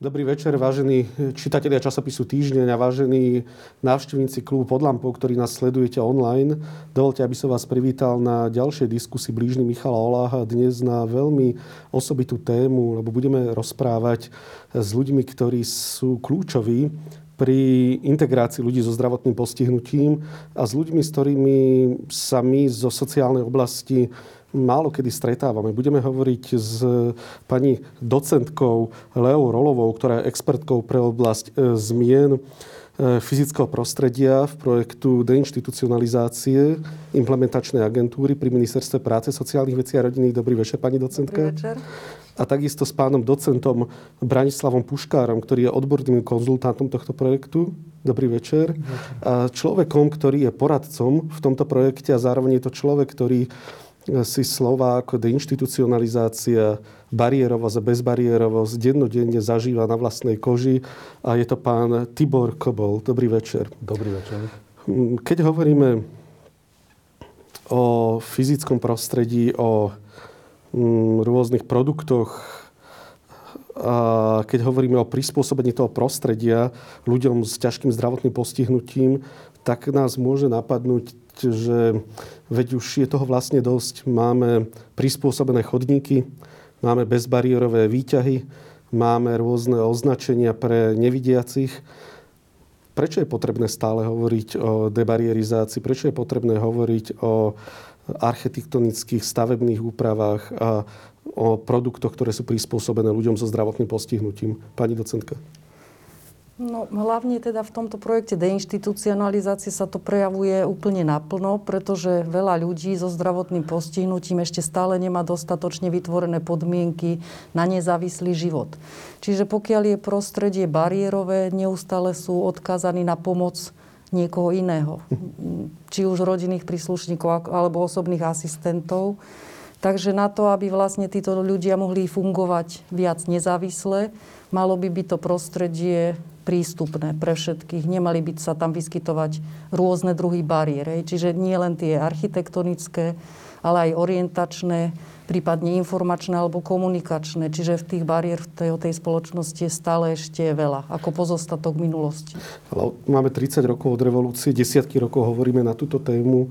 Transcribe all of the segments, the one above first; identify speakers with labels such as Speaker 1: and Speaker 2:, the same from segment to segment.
Speaker 1: Dobrý večer, vážení čitatelia časopisu Týždeň a vážení návštevníci klubu pod lampou, ktorí nás sledujete online. Dovolte, aby som vás privítal na ďalšej diskusii blížny Michala Oláha dnes na veľmi osobitú tému, lebo budeme rozprávať s ľuďmi, ktorí sú kľúčoví pri integrácii ľudí so zdravotným postihnutím a s ľuďmi, s ktorými sa my zo sociálnej oblasti málo kedy stretávame. Budeme hovoriť s pani docentkou Leou Rolovou, ktorá je expertkou pre oblasť e, zmien e, fyzického prostredia v projektu deinstitucionalizácie implementačnej agentúry pri Ministerstve práce, sociálnych vecí a rodiny. Dobrý večer, pani docentka.
Speaker 2: Dobrý večer.
Speaker 1: A takisto s pánom docentom Branislavom Puškárom, ktorý je odborným konzultantom tohto projektu. Dobrý večer. A človekom, ktorý je poradcom v tomto projekte a zároveň je to človek, ktorý si slova ako deinstitucionalizácia, bariérovosť a bezbariérovosť dennodenne zažíva na vlastnej koži a je to pán Tibor Kobol. Dobrý večer.
Speaker 3: Dobrý večer.
Speaker 1: Keď hovoríme o fyzickom prostredí, o mm, rôznych produktoch, a keď hovoríme o prispôsobení toho prostredia ľuďom s ťažkým zdravotným postihnutím, tak nás môže napadnúť že veď už je toho vlastne dosť. Máme prispôsobené chodníky, máme bezbariérové výťahy, máme rôzne označenia pre nevidiacich. Prečo je potrebné stále hovoriť o debarierizácii? Prečo je potrebné hovoriť o architektonických stavebných úpravách a o produktoch, ktoré sú prispôsobené ľuďom so zdravotným postihnutím? Pani docentka.
Speaker 2: No, hlavne teda v tomto projekte deinstitucionalizácie sa to prejavuje úplne naplno, pretože veľa ľudí so zdravotným postihnutím ešte stále nemá dostatočne vytvorené podmienky na nezávislý život. Čiže pokiaľ je prostredie bariérové, neustále sú odkázaní na pomoc niekoho iného. Či už rodinných príslušníkov alebo osobných asistentov. Takže na to, aby vlastne títo ľudia mohli fungovať viac nezávisle, malo by byť to prostredie prístupné pre všetkých. Nemali by sa tam vyskytovať rôzne druhy bariér. Čiže nie len tie architektonické, ale aj orientačné, prípadne informačné alebo komunikačné. Čiže v tých bariér v tej, tej spoločnosti je stále ešte veľa, ako pozostatok minulosti.
Speaker 1: Ale máme 30 rokov od revolúcie, desiatky rokov hovoríme na túto tému.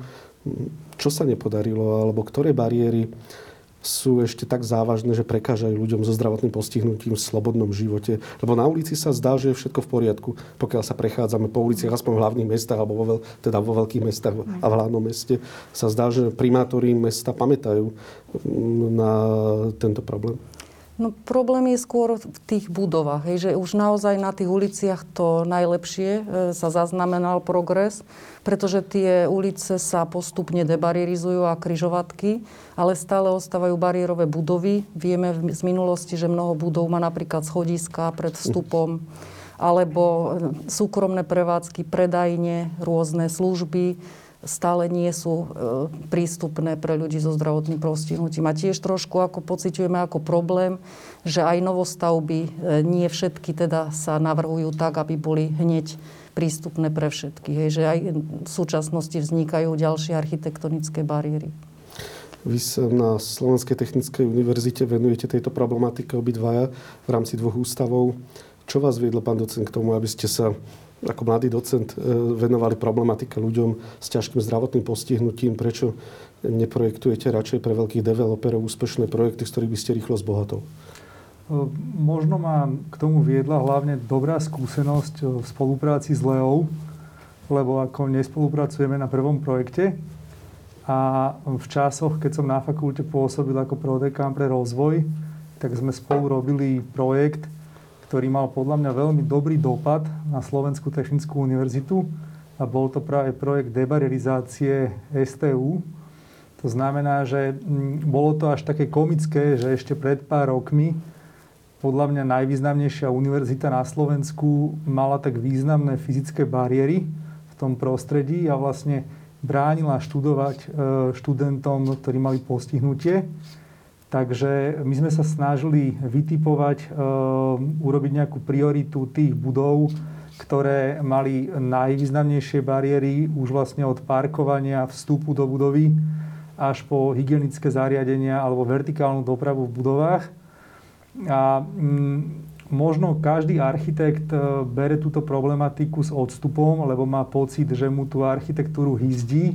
Speaker 1: Čo sa nepodarilo, alebo ktoré bariéry sú ešte tak závažné, že prekážajú ľuďom so zdravotným postihnutím v slobodnom živote. Lebo na ulici sa zdá, že je všetko v poriadku, pokiaľ sa prechádzame po uliciach, aspoň v hlavných mestách, alebo vo, veľ, teda vo veľkých mestách a v hlavnom meste, sa zdá, že primátori mesta pamätajú na tento problém.
Speaker 2: No problém je skôr v tých budovách, hej, že už naozaj na tých uliciach to najlepšie e, sa zaznamenal progres, pretože tie ulice sa postupne debarierizujú a kryžovatky, ale stále ostávajú bariérové budovy. Vieme z minulosti, že mnoho budov má napríklad schodiska pred vstupom, alebo e, súkromné prevádzky, predajne, rôzne služby stále nie sú e, prístupné pre ľudí so zdravotným postihnutím. A tiež trošku ako pociťujeme ako problém, že aj novostavby, e, nie všetky teda sa navrhujú tak, aby boli hneď prístupné pre všetkých. Hej, že aj v súčasnosti vznikajú ďalšie architektonické bariéry.
Speaker 1: Vy sa na Slovenskej technickej univerzite venujete tejto problematike obidvaja v rámci dvoch ústavov. Čo vás viedlo, pán docent, k tomu, aby ste sa ako mladý docent e, venovali problematike ľuďom s ťažkým zdravotným postihnutím, prečo neprojektujete radšej pre veľkých developerov úspešné projekty, z ktorých by ste rýchlo zbohatol? E,
Speaker 3: možno ma k tomu viedla hlavne dobrá skúsenosť e, v spolupráci s Leou, lebo ako nespolupracujeme na prvom projekte a v časoch, keď som na fakulte pôsobil ako prodekán pre rozvoj, tak sme spolu robili projekt, ktorý mal podľa mňa veľmi dobrý dopad na Slovenskú technickú univerzitu a bol to práve projekt debarierizácie STU. To znamená, že mm, bolo to až také komické, že ešte pred pár rokmi podľa mňa najvýznamnejšia univerzita na Slovensku mala tak významné fyzické bariéry v tom prostredí a vlastne bránila študovať e, študentom, ktorí mali postihnutie. Takže my sme sa snažili vytipovať, e, urobiť nejakú prioritu tých budov, ktoré mali najvýznamnejšie bariéry už vlastne od parkovania, vstupu do budovy až po hygienické zariadenia alebo vertikálnu dopravu v budovách. A mm, možno každý architekt e, bere túto problematiku s odstupom, lebo má pocit, že mu tú architektúru hyzdí,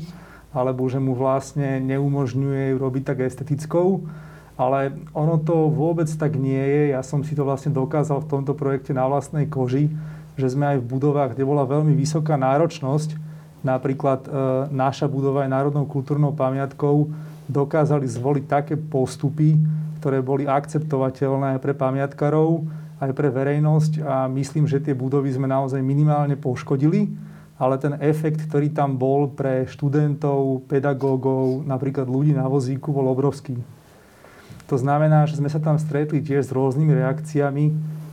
Speaker 3: alebo že mu vlastne neumožňuje ju robiť tak estetickou. Ale ono to vôbec tak nie je. Ja som si to vlastne dokázal v tomto projekte na vlastnej koži, že sme aj v budovách, kde bola veľmi vysoká náročnosť, napríklad e, naša budova je národnou kultúrnou pamiatkou, dokázali zvoliť také postupy, ktoré boli akceptovateľné pre pamiatkarov, aj pre verejnosť a myslím, že tie budovy sme naozaj minimálne poškodili, ale ten efekt, ktorý tam bol pre študentov, pedagógov, napríklad ľudí na vozíku, bol obrovský. To znamená, že sme sa tam stretli tiež s rôznymi reakciami,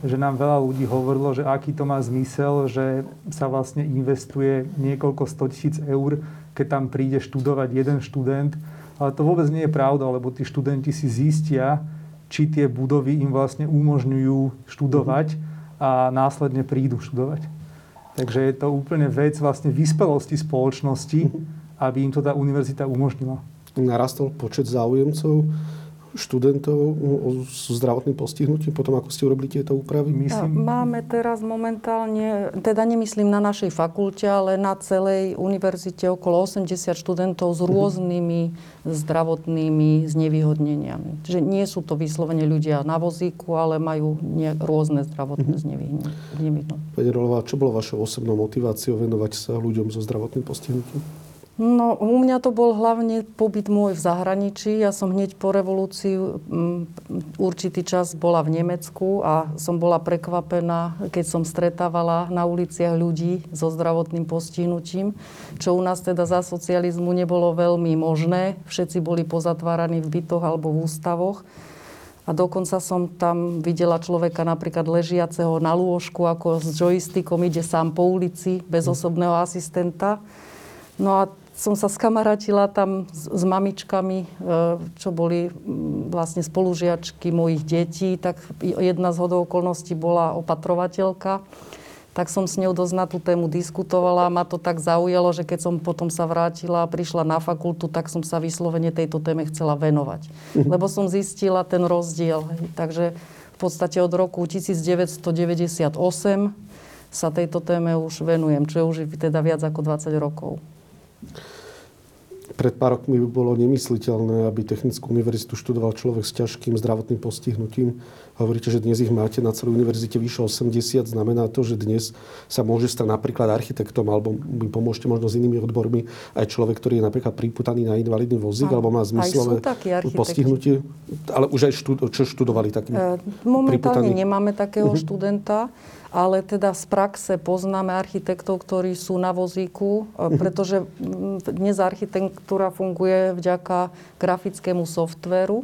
Speaker 3: že nám veľa ľudí hovorilo, že aký to má zmysel, že sa vlastne investuje niekoľko 100 tisíc eur, keď tam príde študovať jeden študent. Ale to vôbec nie je pravda, lebo tí študenti si zistia, či tie budovy im vlastne umožňujú študovať a následne prídu študovať. Takže je to úplne vec vlastne vyspelosti spoločnosti, aby im to tá univerzita umožnila.
Speaker 1: Narastol počet záujemcov študentov so zdravotným postihnutím, potom ako ste urobili tieto úpravy?
Speaker 2: Myslím... Máme teraz momentálne, teda nemyslím na našej fakulte, ale na celej univerzite okolo 80 študentov s mhm. rôznymi zdravotnými znevýhodneniami. Čiže nie sú to vyslovene ľudia na vozíku, ale majú nie, rôzne zdravotné mhm. znevýhodnenia.
Speaker 1: Pani Rolová, čo bolo vašou osobnou motiváciou venovať sa ľuďom so zdravotným postihnutím?
Speaker 2: No, u mňa to bol hlavne pobyt môj v zahraničí. Ja som hneď po revolúcii m, určitý čas bola v Nemecku a som bola prekvapená, keď som stretávala na uliciach ľudí so zdravotným postihnutím, čo u nás teda za socializmu nebolo veľmi možné. Všetci boli pozatváraní v bytoch alebo v ústavoch. A dokonca som tam videla človeka napríklad ležiaceho na lôžku, ako s joystickom ide sám po ulici, bez osobného asistenta. No a som sa skamarátila tam s, s mamičkami, e, čo boli vlastne spolužiačky mojich detí, tak jedna z hodou okolností bola opatrovateľka. Tak som s ňou dosť na tú tému diskutovala ma to tak zaujalo, že keď som potom sa vrátila a prišla na fakultu, tak som sa vyslovene tejto téme chcela venovať. Mhm. Lebo som zistila ten rozdiel. Takže v podstate od roku 1998 sa tejto téme už venujem, čo je už teda viac ako 20 rokov.
Speaker 1: Pred pár rokmi by bolo nemysliteľné, aby Technickú univerzitu študoval človek s ťažkým zdravotným postihnutím. Hovoríte, že dnes ich máte na celej univerzite vyše 80. Znamená to, že dnes sa môže stať napríklad architektom, alebo mi pomôžete možno s inými odbormi, aj človek, ktorý je napríklad priputaný na invalidný vozík, a, alebo má zmyslové postihnutie. Ale už aj štud- čo študovali takým
Speaker 2: e, Momentálne priputaný. nemáme takého uh-huh. študenta ale teda z praxe poznáme architektov, ktorí sú na vozíku, e, mhm. pretože dnes architektúra funguje vďaka grafickému softvéru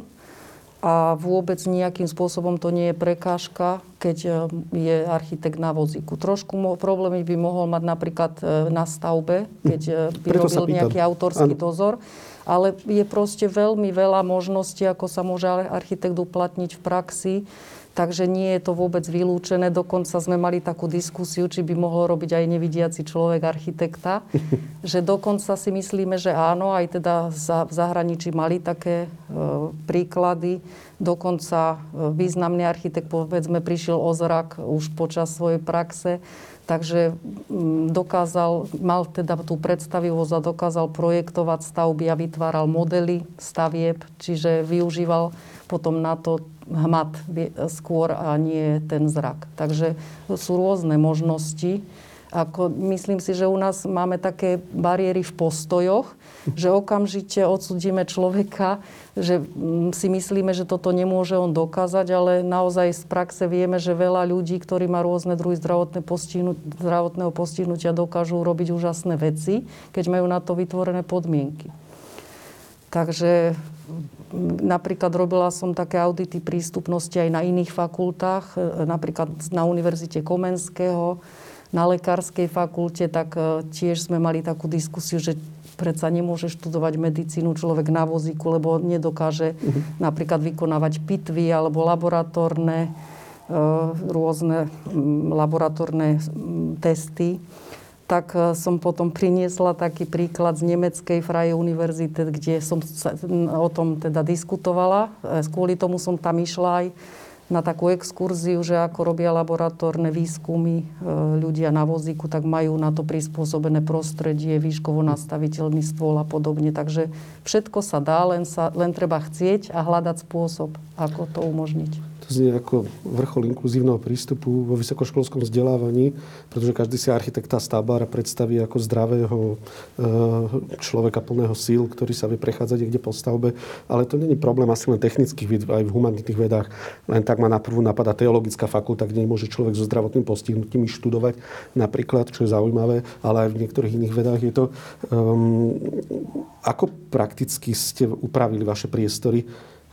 Speaker 2: a vôbec nejakým spôsobom to nie je prekážka, keď e, je architekt na vozíku. Trošku mo- problémy by mohol mať napríklad e, na stavbe, keď by Preto robil nejaký autorský ano. dozor. Ale je proste veľmi veľa možností, ako sa môže architekt uplatniť v praxi Takže nie je to vôbec vylúčené. Dokonca sme mali takú diskusiu, či by mohol robiť aj nevidiaci človek architekta. že dokonca si myslíme, že áno, aj teda v zahraničí mali také e, príklady. Dokonca e, významný architekt, povedzme, prišiel o zrak už počas svojej praxe. Takže mm, dokázal, mal teda tú predstavivosť a dokázal projektovať stavby a vytváral modely stavieb, čiže využíval potom na to hmat skôr a nie ten zrak. Takže sú rôzne možnosti. Ako, myslím si, že u nás máme také bariéry v postojoch, že okamžite odsudíme človeka, že mm, si myslíme, že toto nemôže on dokázať, ale naozaj z praxe vieme, že veľa ľudí, ktorí má rôzne druhy zdravotné postihnu, zdravotného postihnutia, dokážu robiť úžasné veci, keď majú na to vytvorené podmienky. Takže Napríklad robila som také audity prístupnosti aj na iných fakultách, e, napríklad na Univerzite Komenského, na lekárskej fakulte, tak e, tiež sme mali takú diskusiu, že predsa nemôže študovať medicínu človek na vozíku, lebo nedokáže uh-huh. napríklad vykonávať pitvy alebo laboratórne, e, rôzne laboratórne testy tak e, som potom priniesla taký príklad z nemeckej Freie Univerzity, kde som sa o tom teda diskutovala. E, kvôli tomu som tam išla aj na takú exkurziu, že ako robia laboratórne výskumy e, ľudia na vozíku, tak majú na to prispôsobené prostredie, výškovo nastaviteľný stôl a podobne. Takže všetko sa dá, len, sa, len treba chcieť a hľadať spôsob, ako to umožniť
Speaker 1: znie ako vrchol inkluzívneho prístupu vo vysokoškolskom vzdelávaní, pretože každý si architekta stavbára predstaví ako zdravého e, človeka plného síl, ktorý sa vie prechádzať niekde po stavbe. Ale to není problém asi len technických ved, aj v humanitných vedách. Len tak ma naprvu napadá teologická fakulta, kde môže človek so zdravotným postihnutím študovať napríklad, čo je zaujímavé, ale aj v niektorých iných vedách je to. Um, ako prakticky ste upravili vaše priestory?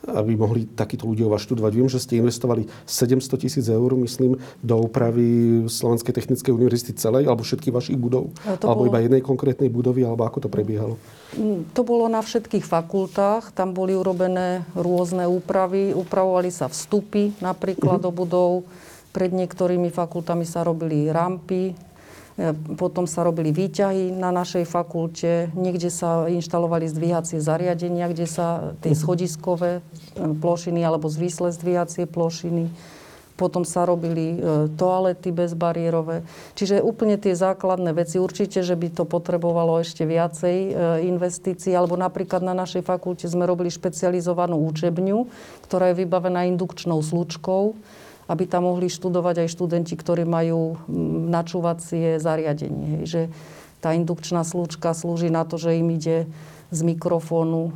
Speaker 1: Aby mohli takíto ľudia vás študovať. Viem, že ste investovali 700 tisíc eur, myslím, do úpravy Slovenskej technickej univerzity celej, alebo všetkých vašich budov? Alebo bolo... iba jednej konkrétnej budovy, alebo ako to prebiehalo?
Speaker 2: Mm, to bolo na všetkých fakultách. Tam boli urobené rôzne úpravy. Upravovali sa vstupy napríklad uh-huh. do budov. Pred niektorými fakultami sa robili rampy, E, potom sa robili výťahy na našej fakulte, niekde sa inštalovali zdvíhacie zariadenia, kde sa tie schodiskové e, plošiny alebo zvísle zdvíhacie plošiny. Potom sa robili e, toalety bezbariérové. Čiže úplne tie základné veci. Určite, že by to potrebovalo ešte viacej investícií. Alebo napríklad na našej fakulte sme robili špecializovanú učebňu, ktorá je vybavená indukčnou slučkou aby tam mohli študovať aj študenti, ktorí majú mm, načúvacie zariadenie. Hej. Že tá indukčná slúčka slúži na to, že im ide z mikrofónu e,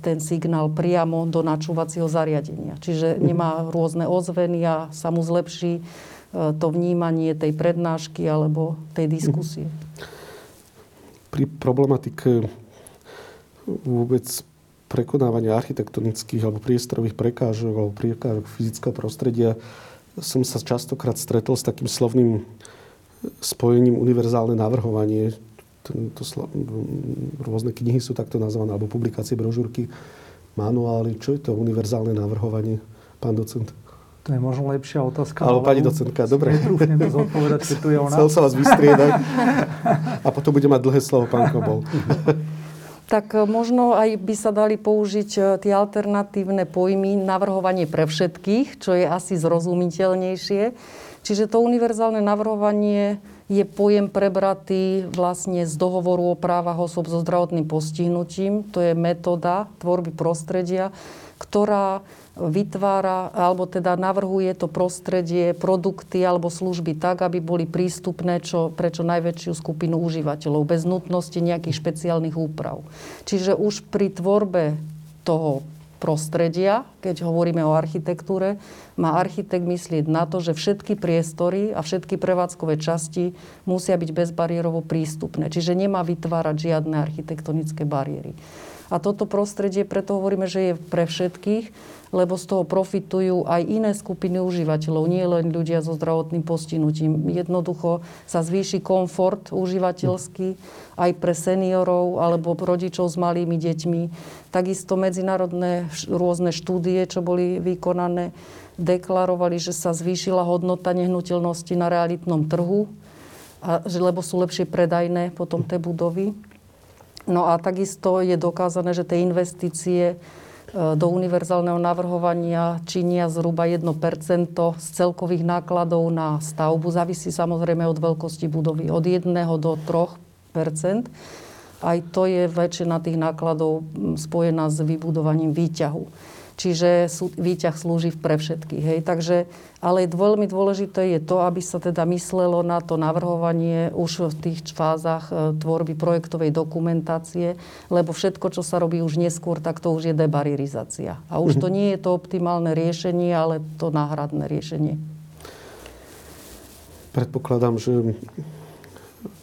Speaker 2: ten signál priamo do načúvacieho zariadenia. Čiže nemá rôzne ozveny a sa mu zlepší e, to vnímanie tej prednášky alebo tej diskusie.
Speaker 1: Pri problematike vôbec prekonávania architektonických alebo priestorových prekážok alebo prekážok fyzického prostredia som sa častokrát stretol s takým slovným spojením univerzálne navrhovanie. To, slo, rôzne knihy sú takto nazvané, alebo publikácie, brožúrky, manuály. Čo je to univerzálne navrhovanie, pán docent?
Speaker 3: To je možno lepšia otázka.
Speaker 1: Alebo pani docentka, dobre.
Speaker 3: Netrúfnem to zodpovedať, tu je ona.
Speaker 1: Chcel sa vás vystriedať. A potom bude mať dlhé slovo pán Kobol.
Speaker 2: tak e, možno aj by sa dali použiť e, tie alternatívne pojmy navrhovanie pre všetkých, čo je asi zrozumiteľnejšie. Čiže to univerzálne navrhovanie je pojem prebratý vlastne z dohovoru o právach osob so zdravotným postihnutím. To je metóda tvorby prostredia, ktorá vytvára, alebo teda navrhuje to prostredie, produkty alebo služby tak, aby boli prístupné čo, pre čo najväčšiu skupinu užívateľov, bez nutnosti nejakých špeciálnych úprav. Čiže už pri tvorbe toho prostredia, keď hovoríme o architektúre, má architekt myslieť na to, že všetky priestory a všetky prevádzkové časti musia byť bezbariérovo prístupné. Čiže nemá vytvárať žiadne architektonické bariéry. A toto prostredie, preto hovoríme, že je pre všetkých, lebo z toho profitujú aj iné skupiny užívateľov, nie len ľudia so zdravotným postihnutím. Jednoducho sa zvýši komfort užívateľský aj pre seniorov alebo rodičov s malými deťmi. Takisto medzinárodné rôzne štúdie, čo boli vykonané, deklarovali, že sa zvýšila hodnota nehnuteľnosti na realitnom trhu, a, že, lebo sú lepšie predajné potom tie budovy. No a takisto je dokázané, že tie investície E, do univerzálneho navrhovania činia zhruba 1% z celkových nákladov na stavbu. Závisí samozrejme od veľkosti budovy. Od 1 do 3% Aj to je väčšina tých nákladov spojená s vybudovaním výťahu. Čiže sú, výťah slúži pre všetkých. Hej. Takže, ale veľmi dôležité je to, aby sa teda myslelo na to navrhovanie už v tých fázach e, tvorby projektovej dokumentácie, lebo všetko, čo sa robí už neskôr, tak to už je debaririzácia. A už to mhm. nie je to optimálne riešenie, ale to náhradné riešenie.
Speaker 1: Predpokladám, že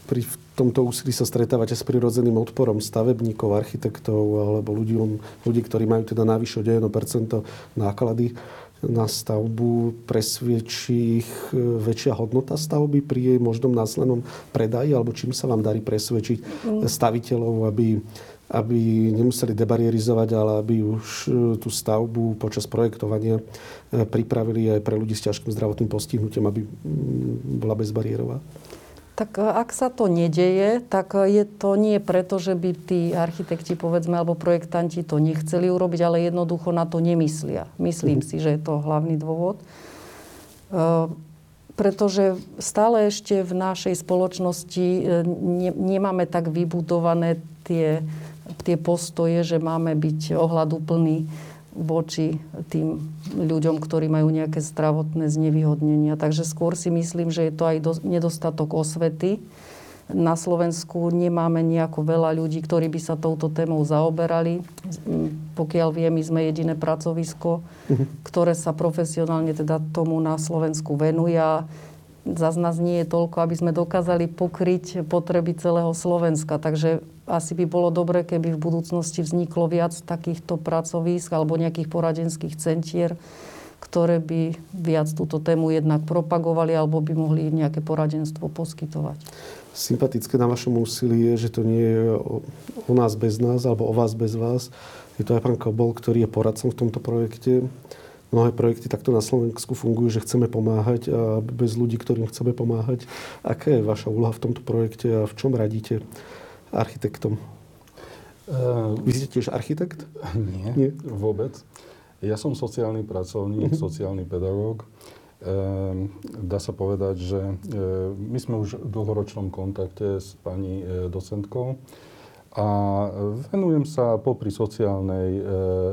Speaker 1: pri tomto úsilí sa stretávate s prirodzeným odporom stavebníkov, architektov alebo ľudí, ľudí ktorí majú teda najvyššie o 1% náklady na stavbu, presviečí ich e, väčšia hodnota stavby pri jej možnom následnom predaji, alebo čím sa vám darí presvedčiť mm. staviteľov, aby, aby nemuseli debarierizovať, ale aby už e, tú stavbu počas projektovania e, pripravili aj pre ľudí s ťažkým zdravotným postihnutím, aby bola bezbariérová?
Speaker 2: Tak e, ak sa to nedeje, tak e, je to nie preto, že by tí architekti, povedzme, alebo projektanti to nechceli urobiť, ale jednoducho na to nemyslia. Myslím mm-hmm. si, že je to hlavný dôvod. E, pretože stále ešte v našej spoločnosti ne, nemáme tak vybudované tie, tie postoje, že máme byť ohľadúplní voči tým ľuďom, ktorí majú nejaké zdravotné znevýhodnenia. Takže skôr si myslím, že je to aj do, nedostatok osvety. Na Slovensku nemáme nejako veľa ľudí, ktorí by sa touto témou zaoberali. Pokiaľ viem, my sme jediné pracovisko, uh-huh. ktoré sa profesionálne teda tomu na Slovensku venuje zase nás nie je toľko, aby sme dokázali pokryť potreby celého Slovenska. Takže asi by bolo dobre, keby v budúcnosti vzniklo viac takýchto pracovísk alebo nejakých poradenských centier, ktoré by viac túto tému jednak propagovali alebo by mohli nejaké poradenstvo poskytovať.
Speaker 1: Sympatické na vašom úsilí je, že to nie je o, nás bez nás alebo o vás bez vás. Je to aj pán Kobol, ktorý je poradcom v tomto projekte mnohé projekty takto na Slovensku fungujú, že chceme pomáhať a bez ľudí, ktorým chceme pomáhať. Aká je vaša úloha v tomto projekte a v čom radíte architektom? Uh, Vy ste tiež architekt?
Speaker 4: Nie, nie, vôbec. Ja som sociálny pracovník, uh-huh. sociálny pedagóg. Uh, dá sa povedať, že uh, my sme už v dlhoročnom kontakte s pani uh, docentkou a venujem sa popri sociálnej,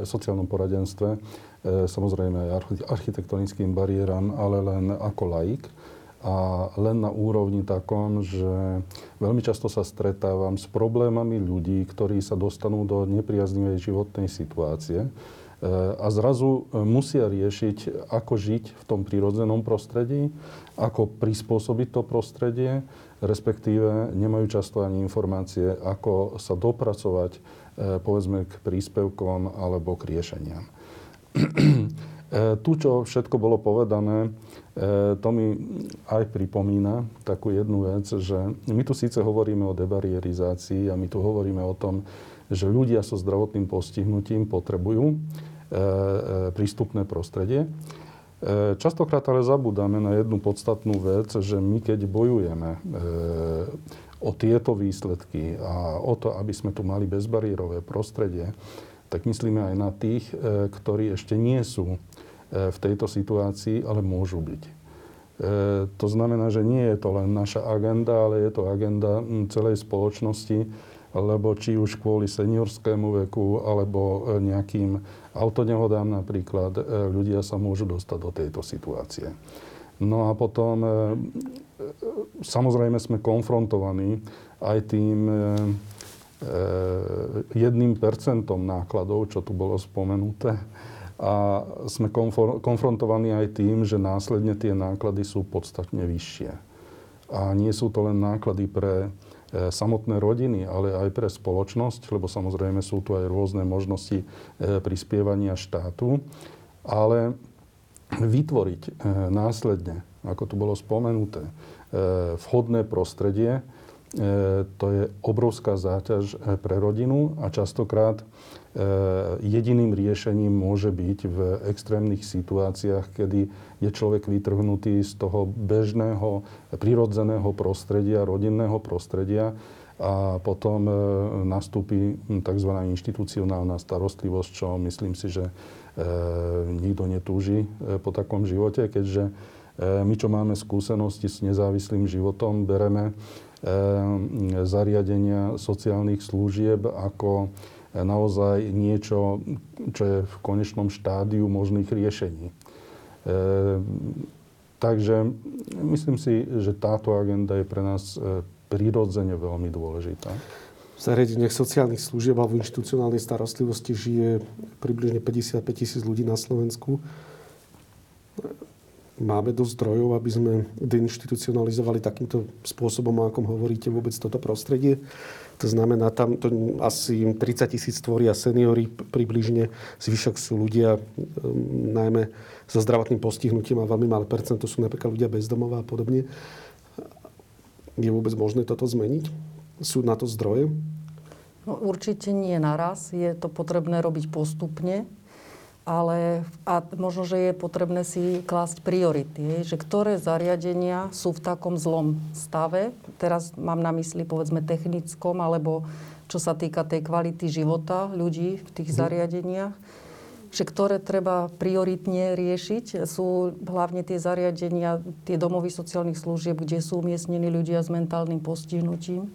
Speaker 4: sociálnom poradenstve E, samozrejme aj architektonickým bariéram, ale len ako laik. A len na úrovni takom, že veľmi často sa stretávam s problémami ľudí, ktorí sa dostanú do nepriaznivej životnej situácie e, a zrazu musia riešiť, ako žiť v tom prírodzenom prostredí, ako prispôsobiť to prostredie, respektíve nemajú často ani informácie, ako sa dopracovať e, povedzme k príspevkom alebo k riešeniam. E, tu, čo všetko bolo povedané, e, to mi aj pripomína takú jednu vec, že my tu síce hovoríme o debarierizácii a my tu hovoríme o tom, že ľudia so zdravotným postihnutím potrebujú e, prístupné prostredie. Častokrát ale zabudáme na jednu podstatnú vec, že my keď bojujeme o tieto výsledky a o to, aby sme tu mali bezbariérové prostredie, tak myslíme aj na tých, e, ktorí ešte nie sú e, v tejto situácii, ale môžu byť. E, to znamená, že nie je to len naša agenda, ale je to agenda celej spoločnosti, lebo či už kvôli seniorskému veku alebo nejakým autonehodám napríklad, ľudia sa môžu dostať do tejto situácie. No a potom samozrejme sme konfrontovaní aj tým jedným percentom nákladov, čo tu bolo spomenuté. A sme konfrontovaní aj tým, že následne tie náklady sú podstatne vyššie. A nie sú to len náklady pre eh, samotné rodiny, ale aj pre spoločnosť, lebo samozrejme sú tu aj rôzne možnosti eh, prispievania štátu. Ale vytvoriť následne, ako tu bolo spomenuté, vhodné prostredie, E, to je obrovská záťaž e, pre rodinu a častokrát e, jediným riešením môže byť v extrémnych situáciách, kedy je človek vytrhnutý z toho bežného, prirodzeného prostredia, rodinného prostredia a potom nastúpi tzv. inštitucionálna starostlivosť, čo myslím si, že nikto netúži po takom živote, keďže my, čo máme skúsenosti s nezávislým životom, bereme zariadenia sociálnych služieb ako naozaj niečo, čo je v konečnom štádiu možných riešení. Ehm, takže myslím si, že táto agenda je pre nás prirodzene veľmi dôležitá.
Speaker 1: V zariadeniach sociálnych služieb alebo inštitucionálnej starostlivosti žije približne 55 tisíc ľudí na Slovensku máme dosť zdrojov, aby sme deinstitucionalizovali takýmto spôsobom, o hovoríte, vôbec toto prostredie. To znamená, tam to asi 30 tisíc tvoria seniory približne, zvyšok sú ľudia najmä so zdravotným postihnutím a veľmi malé percento sú napríklad ľudia bezdomová a podobne. Je vôbec možné toto zmeniť? Sú na to zdroje?
Speaker 2: No, určite nie naraz. Je to potrebné robiť postupne. Ale a možno, že je potrebné si klásť priority, že ktoré zariadenia sú v takom zlom stave. Teraz mám na mysli povedzme technickom, alebo čo sa týka tej kvality života ľudí v tých mhm. zariadeniach že ktoré treba prioritne riešiť, sú hlavne tie zariadenia, tie domovy sociálnych služieb, kde sú umiestnení ľudia s mentálnym postihnutím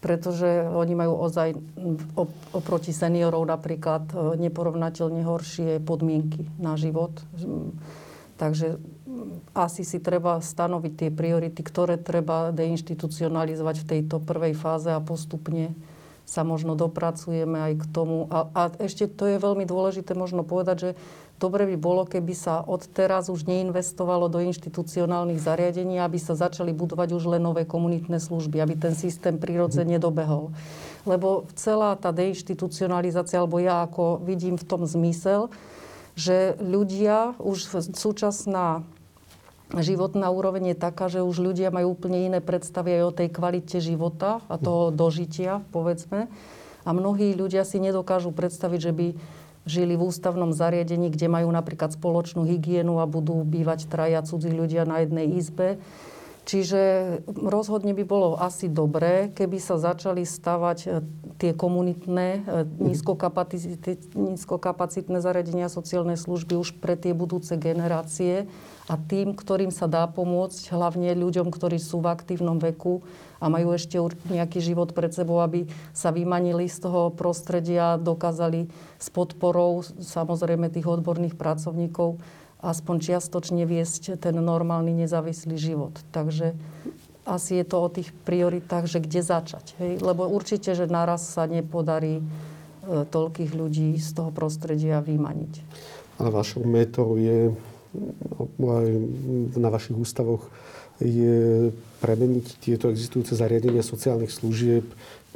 Speaker 2: pretože oni majú ozaj oproti seniorov napríklad e, neporovnateľne horšie podmienky na život. Takže asi si treba stanoviť tie priority, ktoré treba deinstitucionalizovať v tejto prvej fáze a postupne sa možno dopracujeme aj k tomu. A, a ešte to je veľmi dôležité možno povedať, že dobre by bolo, keby sa od teraz už neinvestovalo do inštitucionálnych zariadení, aby sa začali budovať už len nové komunitné služby, aby ten systém prirodzene mhm. dobehol. Lebo celá tá deinstitucionalizácia, alebo ja ako vidím v tom zmysel, že ľudia, už súčasná životná úroveň je taká, že už ľudia majú úplne iné predstavy aj o tej kvalite života a toho dožitia, povedzme. A mnohí ľudia si nedokážu predstaviť, že by žili v ústavnom zariadení, kde majú napríklad spoločnú hygienu a budú bývať traja cudzí ľudia na jednej izbe. Čiže rozhodne by bolo asi dobré, keby sa začali stavať e, tie komunitné, e, nízkokapacitné zariadenia sociálnej služby už pre tie budúce generácie a tým, ktorým sa dá pomôcť, hlavne ľuďom, ktorí sú v aktívnom veku a majú ešte nejaký život pred sebou, aby sa vymanili z toho prostredia, dokázali s podporou samozrejme tých odborných pracovníkov aspoň čiastočne viesť ten normálny nezávislý život. Takže asi je to o tých prioritách, že kde začať. Hej? Lebo určite, že naraz sa nepodarí e, toľkých ľudí z toho prostredia vymaniť.
Speaker 1: Ale vašou metou je aj na vašich ústavoch je premeniť tieto existujúce zariadenia sociálnych služieb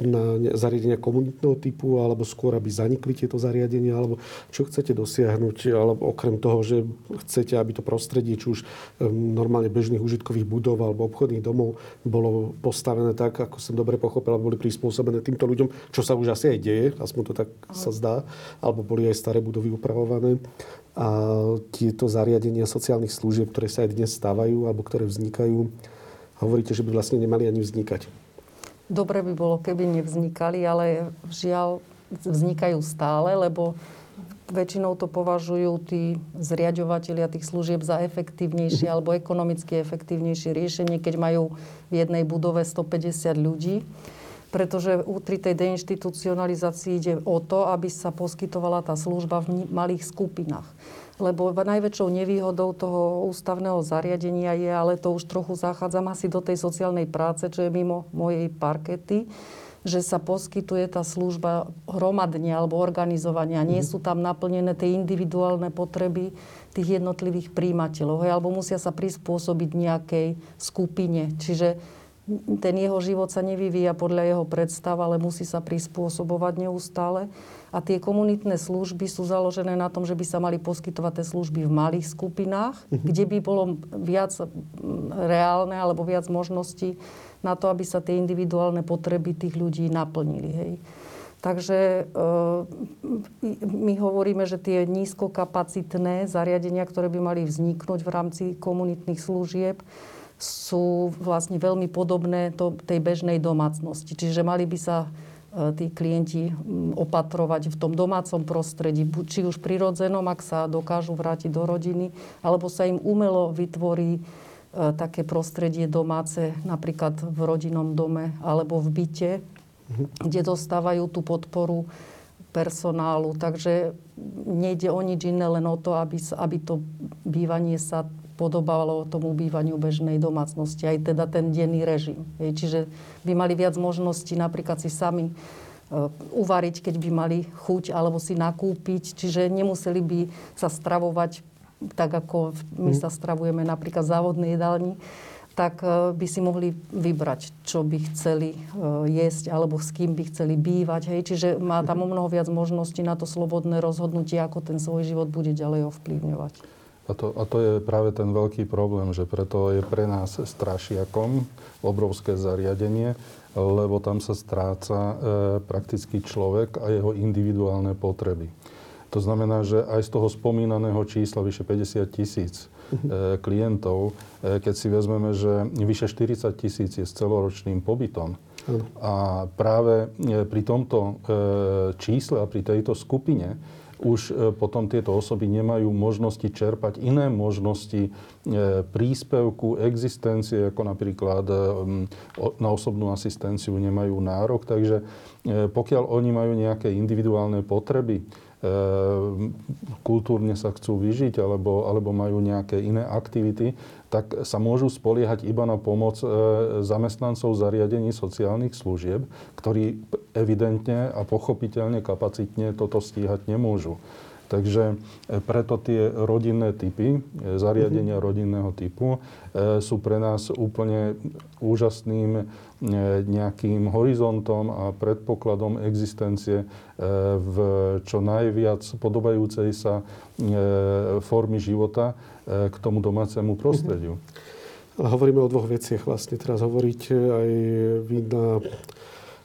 Speaker 1: na zariadenia komunitného typu, alebo skôr, aby zanikli tieto zariadenia, alebo čo chcete dosiahnuť, alebo okrem toho, že chcete, aby to prostredie, či už normálne bežných užitkových budov alebo obchodných domov bolo postavené tak, ako som dobre pochopil, boli prispôsobené týmto ľuďom, čo sa už asi aj deje, aspoň to tak sa zdá, alebo boli aj staré budovy upravované. A tieto zariadenia sociálnych služieb, ktoré sa aj dnes stávajú, alebo ktoré vznikajú, hovoríte, že by vlastne nemali ani vznikať.
Speaker 2: Dobre by bolo, keby nevznikali, ale žiaľ vznikajú stále, lebo väčšinou to považujú tí zriadovateľia tých služieb za efektívnejšie alebo ekonomicky efektívnejšie riešenie, keď majú v jednej budove 150 ľudí. Pretože pri tej deinstitucionalizácii ide o to, aby sa poskytovala tá služba v malých skupinách lebo najväčšou nevýhodou toho ústavného zariadenia je, ale to už trochu zachádzam asi do tej sociálnej práce, čo je mimo mojej parkety, že sa poskytuje tá služba hromadne alebo organizovania. Nie mhm. sú tam naplnené tie individuálne potreby tých jednotlivých príjimateľov, alebo musia sa prispôsobiť nejakej skupine. Čiže ten jeho život sa nevyvíja podľa jeho predstav, ale musí sa prispôsobovať neustále. A tie komunitné služby sú založené na tom, že by sa mali poskytovať tie služby v malých skupinách, uh-huh. kde by bolo viac reálne alebo viac možností na to, aby sa tie individuálne potreby tých ľudí naplnili. Hej. Takže e, my hovoríme, že tie nízkokapacitné zariadenia, ktoré by mali vzniknúť v rámci komunitných služieb, sú vlastne veľmi podobné to, tej bežnej domácnosti. Čiže mali by sa e, tí klienti opatrovať v tom domácom prostredí, či už prirodzenom, ak sa dokážu vrátiť do rodiny, alebo sa im umelo vytvorí e, také prostredie domáce, napríklad v rodinnom dome alebo v byte, mhm. kde dostávajú tú podporu personálu. Takže nejde o nič iné, len o to, aby, aby to bývanie sa podobalo tomu bývaniu bežnej domácnosti, aj teda ten denný režim. Čiže by mali viac možností napríklad si sami e, uvariť, keď by mali chuť, alebo si nakúpiť. Čiže nemuseli by sa stravovať tak, ako my mhm. sa stravujeme napríklad v závodnej jedálni, tak e, by si mohli vybrať, čo by chceli e, jesť, alebo s kým by chceli bývať. Hej. Čiže má tam o mnoho viac možností na to slobodné rozhodnutie, ako ten svoj život bude ďalej ovplyvňovať.
Speaker 4: A to, a to je práve ten veľký problém, že preto je pre nás strašiakom obrovské zariadenie, lebo tam sa stráca e, prakticky človek a jeho individuálne potreby. To znamená, že aj z toho spomínaného čísla vyše 50 tisíc e, klientov, e, keď si vezmeme, že vyše 40 tisíc je s celoročným pobytom, a práve e, pri tomto čísle a pri tejto skupine už potom tieto osoby nemajú možnosti čerpať iné možnosti príspevku, existencie, ako napríklad na osobnú asistenciu nemajú nárok. Takže pokiaľ oni majú nejaké individuálne potreby, kultúrne sa chcú vyžiť alebo, alebo majú nejaké iné aktivity, tak sa môžu spoliehať iba na pomoc e, zamestnancov zariadení sociálnych služieb, ktorí evidentne a pochopiteľne kapacitne toto stíhať nemôžu. Takže e, preto tie rodinné typy, e, zariadenia mm-hmm. rodinného typu sú pre nás úplne úžasným nejakým horizontom a predpokladom existencie v čo najviac podobajúcej sa formy života k tomu domácemu prostrediu.
Speaker 1: Ale hovoríme o dvoch veciach vlastne. Teraz hovoríte aj vy na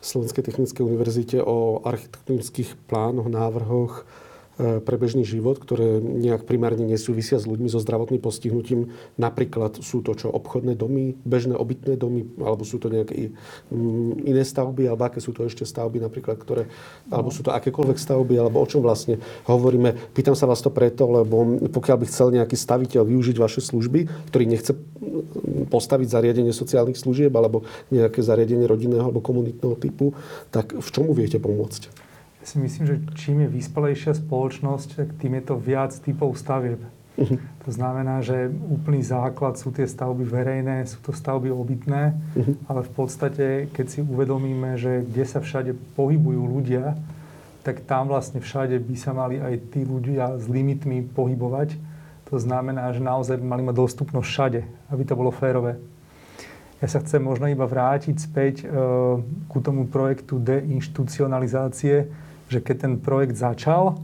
Speaker 1: Slovenskej technickej univerzite o architektonických plánoch, návrhoch, pre bežný život, ktoré nejak primárne nesúvisia s ľuďmi so zdravotným postihnutím. Napríklad sú to čo obchodné domy, bežné obytné domy, alebo sú to nejaké mm, iné stavby, alebo aké sú to ešte stavby napríklad, ktoré, alebo sú to akékoľvek stavby, alebo o čom vlastne hovoríme. Pýtam sa vás to preto, lebo pokiaľ by chcel nejaký staviteľ využiť vaše služby, ktorý nechce mm, postaviť zariadenie sociálnych služieb alebo nejaké zariadenie rodinného alebo komunitného typu, tak v čomu viete pomôcť?
Speaker 3: Si myslím, že čím je vyspelejšia spoločnosť, tak tým je to viac typov stavieb. Uh-huh. To znamená, že úplný základ sú tie stavby verejné, sú to stavby obytné, uh-huh. ale v podstate, keď si uvedomíme, že kde sa všade pohybujú ľudia, tak tam vlastne všade by sa mali aj tí ľudia s limitmi pohybovať. To znamená, že naozaj by mali mať dostupnosť všade, aby to bolo férové. Ja sa chcem možno iba vrátiť späť e, ku tomu projektu deinstitucionalizácie, že keď ten projekt začal,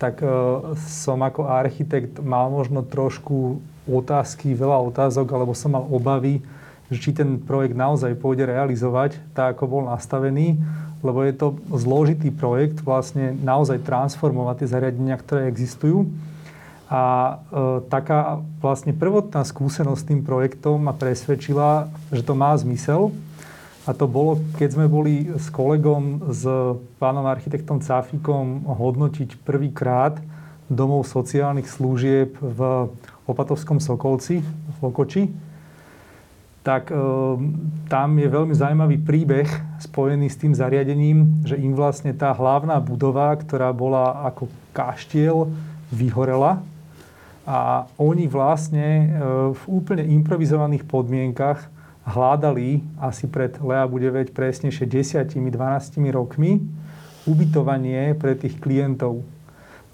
Speaker 3: tak uh, som ako architekt mal možno trošku otázky, veľa otázok, alebo som mal obavy, že či ten projekt naozaj pôjde realizovať tak, ako bol nastavený, lebo je to zložitý projekt, vlastne naozaj transformovať tie zariadenia, ktoré existujú. A e, taká vlastne prvotná skúsenosť s tým projektom ma presvedčila, že to má zmysel, a to bolo, keď sme boli s kolegom, s pánom architektom Cafikom hodnotiť prvýkrát domov sociálnych služieb v Opatovskom Sokolci, v Lokoči, tak e, tam je veľmi zaujímavý príbeh spojený s tým zariadením, že im vlastne tá hlavná budova, ktorá bola ako kaštiel, vyhorela. A oni vlastne e, v úplne improvizovaných podmienkach hľadali asi pred Lea bude veď presnejšie 10-12 rokmi ubytovanie pre tých klientov.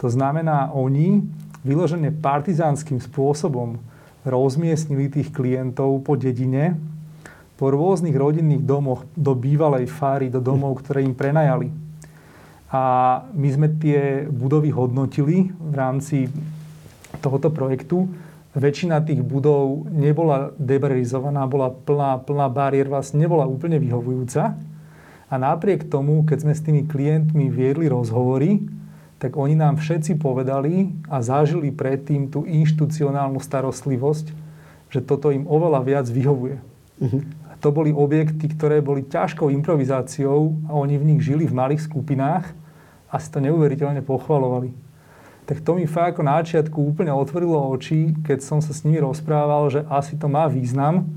Speaker 3: To znamená, oni vyložené partizánskym spôsobom rozmiestnili tých klientov po dedine, po rôznych rodinných domoch, do bývalej fáry, do domov, ktoré im prenajali. A my sme tie budovy hodnotili v rámci tohoto projektu väčšina tých budov nebola debarizovaná, bola plná, plná bariér, vlastne nebola úplne vyhovujúca. A napriek tomu, keď sme s tými klientmi viedli rozhovory, tak oni nám všetci povedali a zažili predtým tú inštitucionálnu starostlivosť, že toto im oveľa viac vyhovuje. Uh-huh. A to boli objekty, ktoré boli ťažkou improvizáciou a oni v nich žili v malých skupinách a si to neuveriteľne pochvalovali tak to mi fakt ako na úplne otvorilo oči, keď som sa s nimi rozprával, že asi to má význam,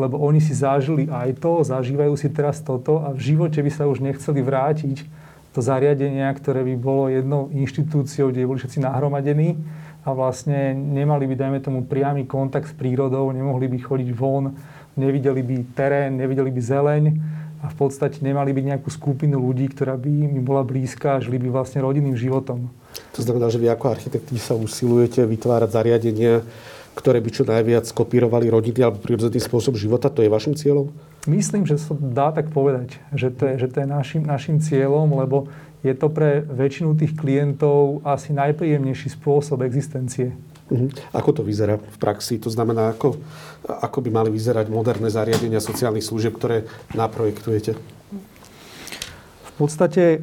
Speaker 3: lebo oni si zažili aj to, zažívajú si teraz toto a v živote by sa už nechceli vrátiť do zariadenia, ktoré by bolo jednou inštitúciou, kde boli všetci nahromadení a vlastne nemali by, dajme tomu, priamy kontakt s prírodou, nemohli by chodiť von, nevideli by terén, nevideli by zeleň a v podstate nemali by nejakú skupinu ľudí, ktorá by im bola blízka a žili by vlastne rodinným životom.
Speaker 1: To znamená, že vy ako architekti sa usilujete vytvárať zariadenia, ktoré by čo najviac kopírovali rodiny alebo prirodzený spôsob života? To je vašim cieľom?
Speaker 3: Myslím, že sa dá tak povedať, že to je, že to je našim, našim cieľom, lebo je to pre väčšinu tých klientov asi najpríjemnejší spôsob existencie.
Speaker 1: Uh-huh. Ako to vyzerá v praxi? To znamená, ako, ako by mali vyzerať moderné zariadenia sociálnych služieb, ktoré naprojektujete?
Speaker 3: V podstate,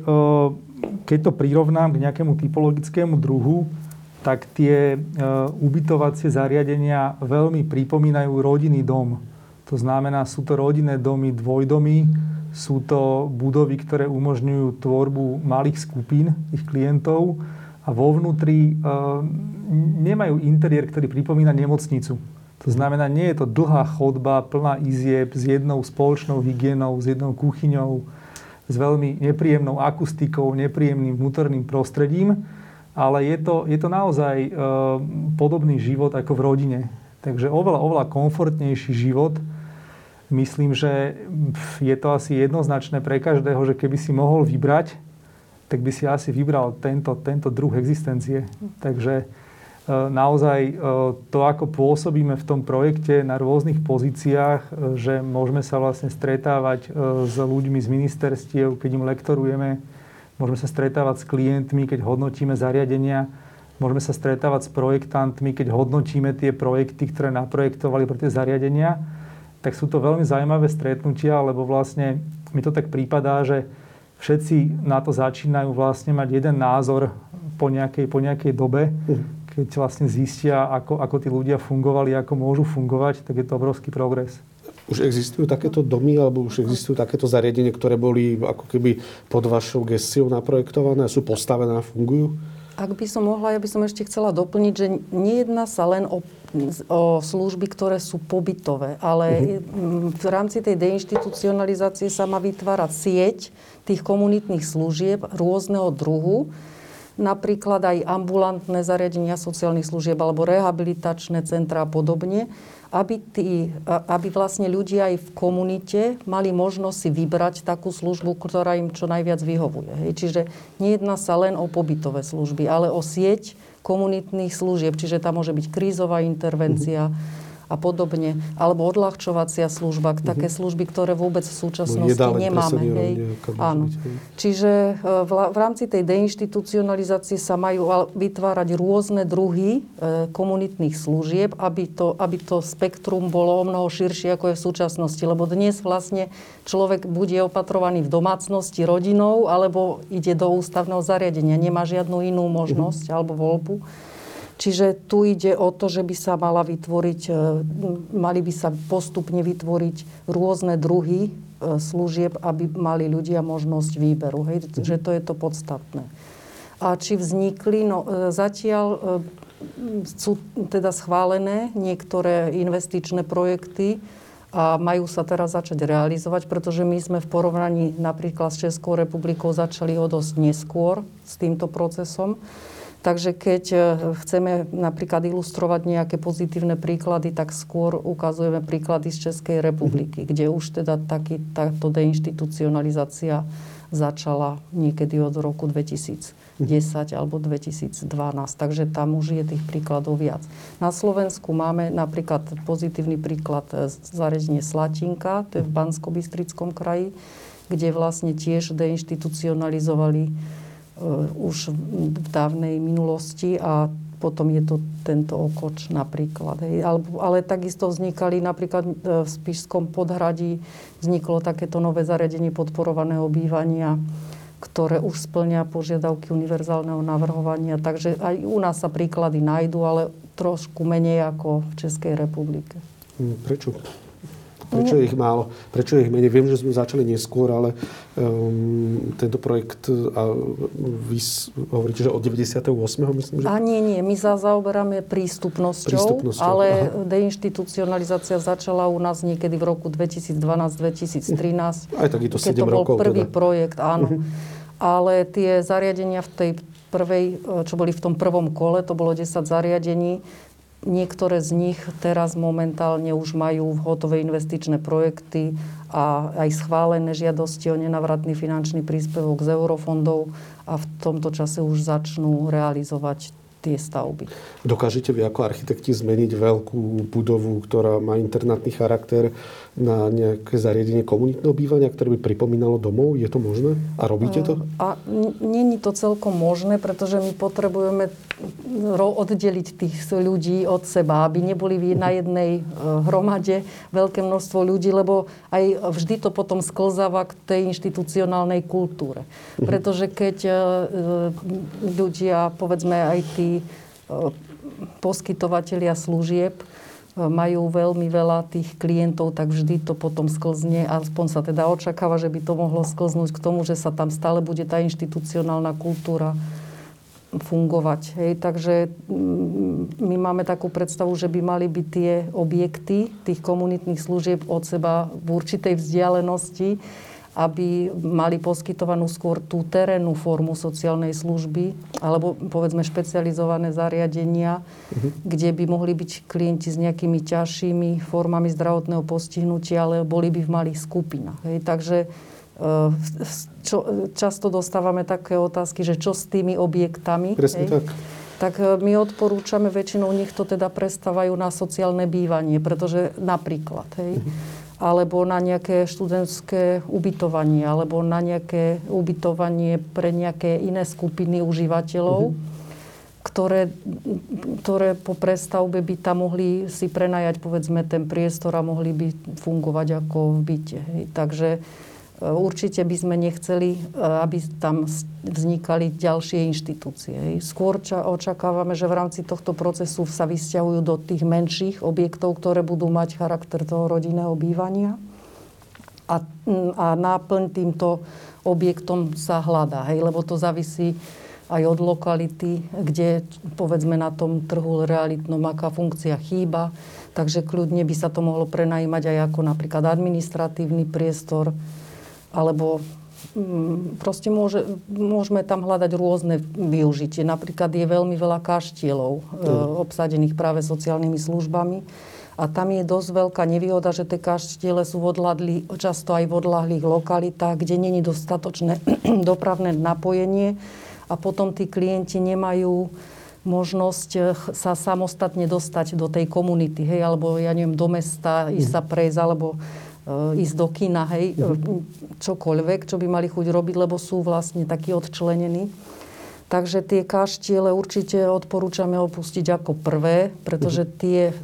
Speaker 3: keď to prirovnám k nejakému typologickému druhu, tak tie ubytovacie zariadenia veľmi pripomínajú rodinný dom. To znamená, sú to rodinné domy, dvojdomy, sú to budovy, ktoré umožňujú tvorbu malých skupín ich klientov a vo vnútri e, nemajú interiér, ktorý pripomína nemocnicu. To znamená, nie je to dlhá chodba plná izieb s jednou spoločnou hygienou, s jednou kuchyňou, s veľmi nepríjemnou akustikou, nepríjemným vnútorným prostredím, ale je to, je to naozaj e, podobný život ako v rodine. Takže oveľa, oveľa komfortnejší život, myslím, že je to asi jednoznačné pre každého, že keby si mohol vybrať, tak by si asi vybral tento, tento druh existencie. Takže naozaj e, to, ako pôsobíme v tom projekte na rôznych pozíciách, e, že môžeme sa vlastne stretávať s ľuďmi z ministerstiev, keď im lektorujeme, môžeme sa stretávať s klientmi, keď hodnotíme zariadenia, môžeme sa stretávať s projektantmi, keď hodnotíme tie projekty, ktoré naprojektovali pre tie zariadenia tak sú to veľmi zaujímavé stretnutia, lebo vlastne mi to tak prípadá, že všetci na to začínajú vlastne mať jeden názor po nejakej, po nejakej dobe, keď vlastne zistia, ako, ako tí ľudia fungovali, ako môžu fungovať, tak je to obrovský progres.
Speaker 1: Už existujú takéto domy, alebo už existujú takéto zariadenie, ktoré boli ako keby pod vašou gestiou naprojektované a sú postavené a fungujú?
Speaker 2: Ak by som mohla, ja by som ešte chcela doplniť, že nejedná sa len o, o služby, ktoré sú pobytové, ale uh-huh. v rámci tej deinstitucionalizácie sa má vytvárať sieť tých komunitných služieb rôzneho druhu, napríklad aj ambulantné zariadenia sociálnych služieb alebo rehabilitačné centra a podobne, aby, tí, aby vlastne ľudia aj v komunite mali možnosť si vybrať takú službu, ktorá im čo najviac vyhovuje. Hej. Čiže nejedná sa len o pobytové služby, ale o sieť komunitných služieb. Čiže tam môže byť krízová intervencia, mm-hmm a podobne. Alebo odľahčovacia služba, mm-hmm. také služby, ktoré vôbec v súčasnosti no, nemáme. Hej. Áno. Čiže e, v, v rámci tej deinstitucionalizácie sa majú vytvárať rôzne druhy e, komunitných služieb, aby to, aby to spektrum bolo o mnoho širšie, ako je v súčasnosti. Lebo dnes vlastne človek bude opatrovaný v domácnosti rodinou, alebo ide do ústavného zariadenia. Nemá žiadnu inú možnosť mm-hmm. alebo voľbu. Čiže tu ide o to, že by sa mala vytvoriť, e, mali by sa postupne vytvoriť rôzne druhy e, služieb, aby mali ľudia možnosť výberu. Hej? Že to je to podstatné. A či vznikli, no e, zatiaľ sú teda schválené niektoré investičné projekty a majú sa teraz začať realizovať, pretože my sme v porovnaní napríklad s Českou republikou začali o dosť neskôr s týmto procesom. Takže keď e, chceme napríklad ilustrovať nejaké pozitívne príklady, tak skôr ukazujeme príklady z Českej republiky, mm-hmm. kde už teda taký, táto deinstitucionalizácia začala niekedy od roku 2010 mm-hmm. alebo 2012. Takže tam už je tých príkladov viac. Na Slovensku máme napríklad pozitívny príklad e, zariadenie Slatinka, to je v mhm. Bansko-Bystrickom kraji, kde vlastne tiež deinstitucionalizovali už v dávnej minulosti a potom je to tento okoč napríklad. Hej. Ale, ale takisto vznikali napríklad eh, v Spišskom podhradí vzniklo takéto nové zariadenie podporovaného bývania, ktoré už splňa požiadavky univerzálneho navrhovania. Takže aj u nás sa príklady nájdú, ale trošku menej ako v Českej republike.
Speaker 1: Prečo? Prečo je ich málo? Prečo je ich menej? Viem, že sme začali neskôr, ale um, tento projekt, a vy hovoríte, že od 98. myslím, že?
Speaker 2: A nie, nie. My sa zaoberáme prístupnosťou, prístupnosťou. ale Aha. deinstitucionalizácia začala u nás niekedy v roku 2012-2013.
Speaker 1: Aj tak je to 7
Speaker 2: keď to bol
Speaker 1: rokov.
Speaker 2: prvý
Speaker 1: teda.
Speaker 2: projekt, áno. Uh-huh. Ale tie zariadenia v tej prvej, čo boli v tom prvom kole, to bolo 10 zariadení, Niektoré z nich teraz momentálne už majú hotové investičné projekty a aj schválené žiadosti o nenavratný finančný príspevok z eurofondov a v tomto čase už začnú realizovať tie stavby.
Speaker 1: Dokážete vy ako architekti zmeniť veľkú budovu, ktorá má internátny charakter na nejaké zariadenie komunitného bývania, ktoré by pripomínalo domov? Je to možné? A robíte to?
Speaker 2: A není to celkom možné, pretože my potrebujeme oddeliť tých ľudí od seba, aby neboli na jednej e, hromade veľké množstvo ľudí, lebo aj vždy to potom sklzáva k tej inštitucionálnej kultúre. Mhm. Pretože keď e, ľudia, povedzme aj tí poskytovateľia služieb, majú veľmi veľa tých klientov, tak vždy to potom sklzne, aspoň sa teda očakáva, že by to mohlo sklznúť k tomu, že sa tam stále bude tá inštitucionálna kultúra fungovať. Hej. Takže mm, my máme takú predstavu, že by mali byť tie objekty tých komunitných služieb od seba v určitej vzdialenosti, aby mali poskytovanú skôr tú terénnu formu sociálnej služby alebo povedzme špecializované zariadenia, uh-huh. kde by mohli byť klienti s nejakými ťažšími formami zdravotného postihnutia, ale boli by v malých skupinách. Hej. Takže e, čo, často dostávame také otázky, že čo s tými objektami.
Speaker 1: Presne hej? tak.
Speaker 2: Tak e, my odporúčame, väčšinou nich to teda prestávajú na sociálne bývanie, pretože napríklad, hej, uh-huh alebo na nejaké študentské ubytovanie, alebo na nejaké ubytovanie pre nejaké iné skupiny užívateľov, mm-hmm. ktoré, ktoré po prestavbe by tam mohli si prenajať povedzme ten priestor a mohli by fungovať ako v byte. Hej. Takže Určite by sme nechceli, e, aby tam vznikali ďalšie inštitúcie. Skôr očakávame, že v rámci tohto procesu sa vysťahujú do tých menších objektov, ktoré budú mať charakter toho rodinného bývania. A, a náplň týmto objektom sa hľadá, hej, lebo to závisí aj od lokality, kde povedzme na tom trhu realitnom aká funkcia chýba. Takže kľudne by sa to mohlo prenajímať aj ako napríklad administratívny priestor, alebo mm, proste môže, môžeme tam hľadať rôzne využitie. Napríklad je veľmi veľa kaštielov e, obsadených práve sociálnymi službami. A tam je dosť veľká nevýhoda, že tie kaštiele sú v odladli, často aj v odlahlých lokalitách, kde není dostatočné dopravné napojenie a potom tí klienti nemajú možnosť e, sa samostatne dostať do tej komunity, hej, alebo ja neviem, do mesta, ísť sa prejsť, alebo ísť do kina, hej, mm-hmm. čokoľvek, čo by mali chuť robiť, lebo sú vlastne takí odčlenení. Takže tie kaštiele určite odporúčame opustiť ako prvé, pretože mhm. tie e,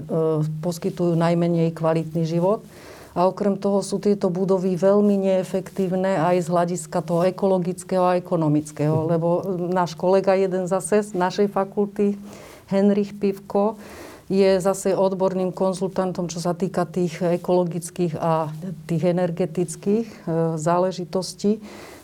Speaker 2: poskytujú najmenej kvalitný život. A okrem toho sú tieto budovy veľmi neefektívne aj z hľadiska toho ekologického a ekonomického. Mhm. Lebo náš kolega jeden zase z našej fakulty, Henrich Pivko, je zase odborným konzultantom, čo sa týka tých ekologických a tých energetických e, záležitostí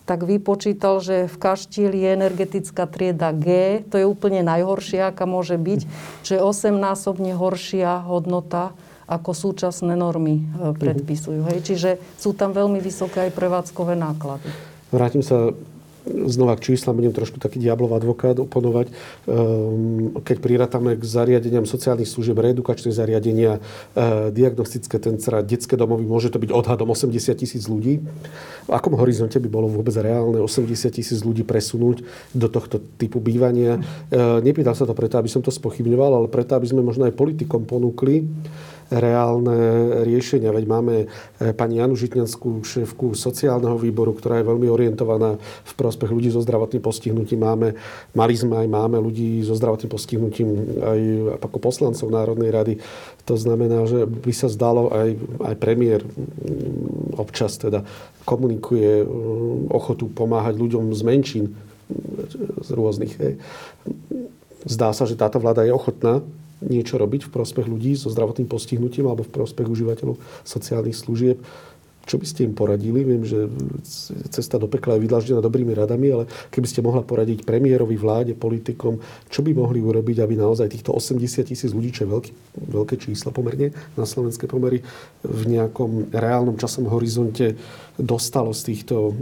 Speaker 2: tak vypočítal, že v kaštíli je energetická trieda G, to je úplne najhoršia, aká môže byť, je 8-násobne horšia hodnota, ako súčasné normy e, predpisujú. Hej. Čiže sú tam veľmi vysoké aj prevádzkové náklady.
Speaker 1: Vrátim sa znova k číslam, budem trošku taký diablov advokát oponovať. Ehm, keď prirátame k zariadeniam sociálnych služieb, reedukačné zariadenia, e, diagnostické centra, detské domovy, môže to byť odhadom 80 tisíc ľudí. V akom horizonte by bolo vôbec reálne 80 tisíc ľudí presunúť do tohto typu bývania? E, nepýtal sa to preto, aby som to spochybňoval, ale preto, aby sme možno aj politikom ponúkli reálne riešenia. Veď máme e, pani Janu Žitňanskú, šéfku sociálneho výboru, ktorá je veľmi orientovaná v prospech ľudí so zdravotným postihnutím. Máme, mali sme aj máme ľudí so zdravotným postihnutím aj ako poslancov Národnej rady. To znamená, že by sa zdalo aj, aj premiér mm, občas teda komunikuje mm, ochotu pomáhať ľuďom z menšín z rôznych. Zdá sa, že táto vláda je ochotná niečo robiť v prospech ľudí so zdravotným postihnutím alebo v prospech užívateľov sociálnych služieb. Čo by ste im poradili? Viem, že cesta do pekla je vydlaždená dobrými radami, ale keby ste mohla poradiť premiérovi, vláde, politikom, čo by mohli urobiť, aby naozaj týchto 80 tisíc ľudí, čo je veľký, veľké čísla pomerne na slovenské pomery, v nejakom reálnom časom horizonte dostalo z týchto e,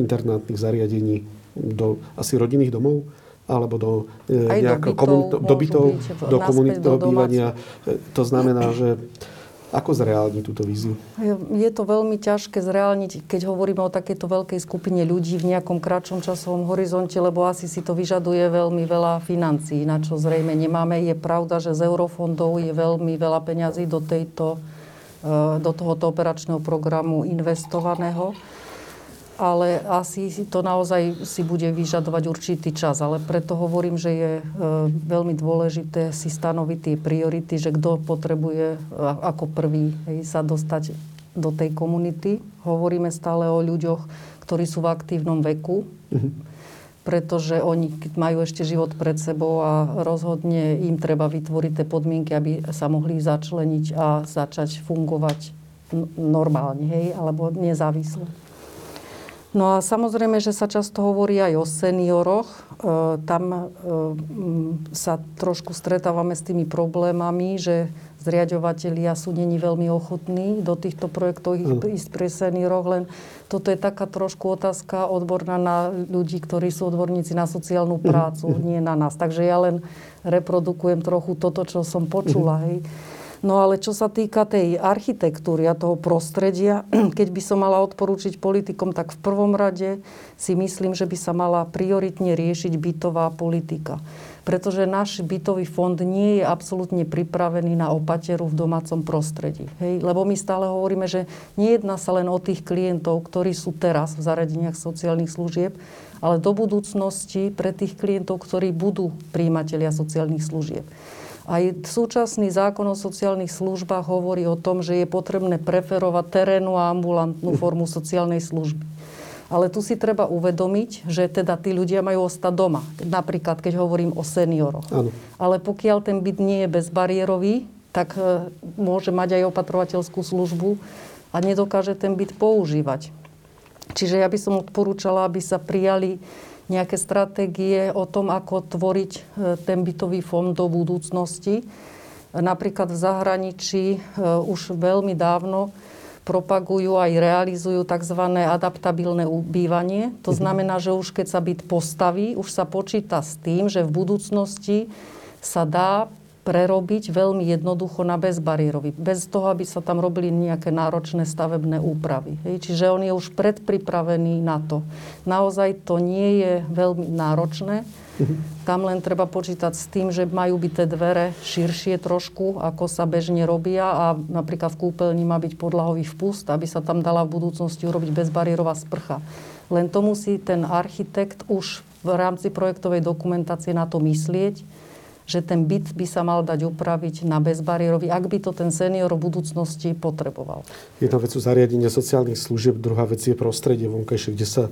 Speaker 1: internátnych zariadení do asi rodinných domov? Alebo do
Speaker 2: e, nejakého
Speaker 1: do bytov, do komunitného bývania. E, to znamená, že ako zreálniť túto víziu?
Speaker 2: Je to veľmi ťažké zreálniť, keď hovoríme o takejto veľkej skupine ľudí v nejakom kratšom časovom horizonte, lebo asi si to vyžaduje veľmi veľa financií, na čo zrejme nemáme. Je pravda, že z eurofondov je veľmi veľa peňazí do, tejto, e, do tohoto operačného programu investovaného ale asi to naozaj si bude vyžadovať určitý čas. Ale preto hovorím, že je e, veľmi dôležité si stanoviť tie priority, že kto potrebuje ako prvý hej, sa dostať do tej komunity. Hovoríme stále o ľuďoch, ktorí sú v aktívnom veku. Mm-hmm pretože oni majú ešte život pred sebou a rozhodne im treba vytvoriť tie podmienky, aby sa mohli začleniť a začať fungovať normálne, hej, alebo nezávisle. No a samozrejme, že sa často hovorí aj o senioroch. E, tam e, sa trošku stretávame s tými problémami, že zriadovateľia sú není veľmi ochotní do týchto projektov ísť pre seniorov, len toto je taká trošku otázka odborná na ľudí, ktorí sú odborníci na sociálnu prácu, nie na nás. Takže ja len reprodukujem trochu toto, čo som počula. Hej. No ale čo sa týka tej architektúry a toho prostredia, keď by som mala odporúčiť politikom, tak v prvom rade si myslím, že by sa mala prioritne riešiť bytová politika. Pretože náš bytový fond nie je absolútne pripravený na opateru v domácom prostredí. Hej? Lebo my stále hovoríme, že nejedná sa len o tých klientov, ktorí sú teraz v zariadeniach sociálnych služieb, ale do budúcnosti pre tých klientov, ktorí budú príjimatelia sociálnych služieb. Aj súčasný zákon o sociálnych službách hovorí o tom, že je potrebné preferovať terénu a ambulantnú formu sociálnej služby. Ale tu si treba uvedomiť, že teda tí ľudia majú ostať doma. Napríklad, keď hovorím o senioroch. Ano. Ale pokiaľ ten byt nie je bezbariérový, tak e, môže mať aj opatrovateľskú službu a nedokáže ten byt používať. Čiže ja by som odporúčala, aby sa prijali nejaké stratégie o tom, ako tvoriť e, ten bytový fond do budúcnosti. Napríklad v zahraničí e, už veľmi dávno propagujú aj realizujú tzv. adaptabilné bývanie. To mhm. znamená, že už keď sa byt postaví, už sa počíta s tým, že v budúcnosti sa dá prerobiť veľmi jednoducho na bezbariérový. Bez toho, aby sa tam robili nejaké náročné stavebné úpravy. Hej. Čiže on je už predpripravený na to. Naozaj to nie je veľmi náročné. Mhm. Tam len treba počítať s tým, že majú byť tie dvere širšie trošku, ako sa bežne robia a napríklad v kúpeľni má byť podlahový vpust, aby sa tam dala v budúcnosti urobiť bezbariérová sprcha. Len to musí ten architekt už v rámci projektovej dokumentácie na to myslieť, že ten byt by sa mal dať upraviť na bezbariérový, ak by to ten senior v budúcnosti potreboval.
Speaker 1: Jedna vec sú zariadenie sociálnych služieb, druhá vec je prostredie vonkajšie, kde sa e,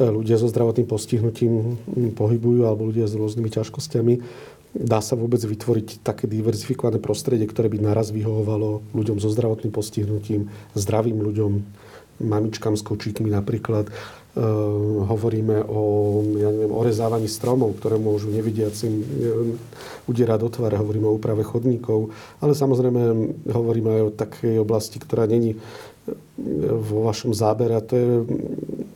Speaker 1: ľudia so zdravotným postihnutím pohybujú alebo ľudia s rôznymi ťažkosťami. Dá sa vôbec vytvoriť také diverzifikované prostredie, ktoré by naraz vyhovovalo ľuďom so zdravotným postihnutím, zdravým ľuďom, mamičkám s kočíkmi napríklad hovoríme o ja neviem, orezávaní stromov, ktoré môžu nevidiacim uh, udierať do tváre. Hovoríme o úprave chodníkov, ale samozrejme hovoríme aj o takej oblasti, ktorá není uh, vo vašom zábere a to je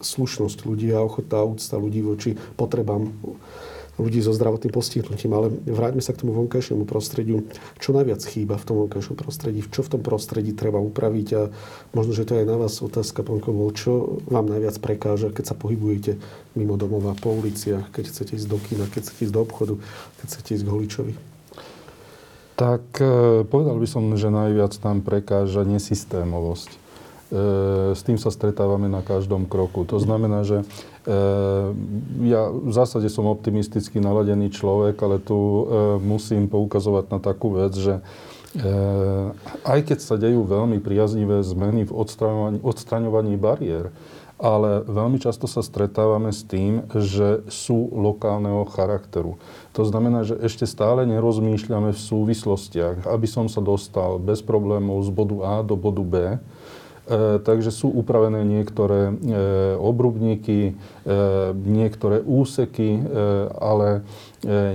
Speaker 1: slušnosť ľudí a ochota a úcta ľudí voči potrebám ľudí so zdravotným postihnutím. Ale vráťme sa k tomu vonkajšiemu prostrediu. Čo najviac chýba v tom vonkajšom prostredí? Čo v tom prostredí treba upraviť? A možno, že to je na vás otázka, pán Kovol, čo vám najviac prekáža, keď sa pohybujete mimo domova, po uliciach, keď chcete ísť do kina, keď chcete ísť do obchodu, keď chcete ísť k holičovi?
Speaker 4: Tak e, povedal by som, že najviac nám prekáža nesystémovosť. E, s tým sa stretávame na každom kroku. To znamená, že ja v zásade som optimisticky naladený človek, ale tu ehm, musím poukazovať na takú vec, že ehm, aj keď sa dejú veľmi priaznivé zmeny v odstraňovaní, odstraňovaní bariér, ale veľmi často sa stretávame s tým, že sú lokálneho charakteru. To znamená, že ešte stále nerozmýšľame v súvislostiach, aby som sa dostal bez problémov z bodu A do bodu B, takže sú upravené niektoré e, obrubníky, e, niektoré úseky, ale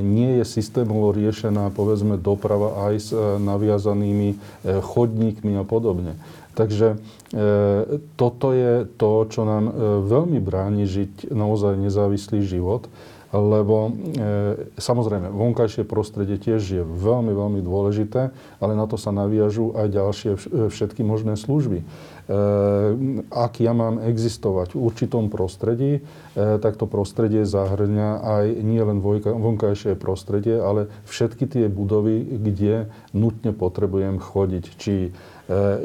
Speaker 4: nie je systémovo riešená povedzme doprava aj s naviazanými chodníkmi a podobne. Takže toto je to, čo nám veľmi bráni žiť naozaj nezávislý život. lebo e, samozrejme vonkajšie prostredie tiež je veľmi, veľmi dôležité, ale na to sa naviažú aj ďalšie všetky možné služby. E, ak ja mám existovať v určitom prostredí, e, tak to prostredie zahrňa aj nie len vonkajšie prostredie, ale všetky tie budovy, kde nutne potrebujem chodiť. Či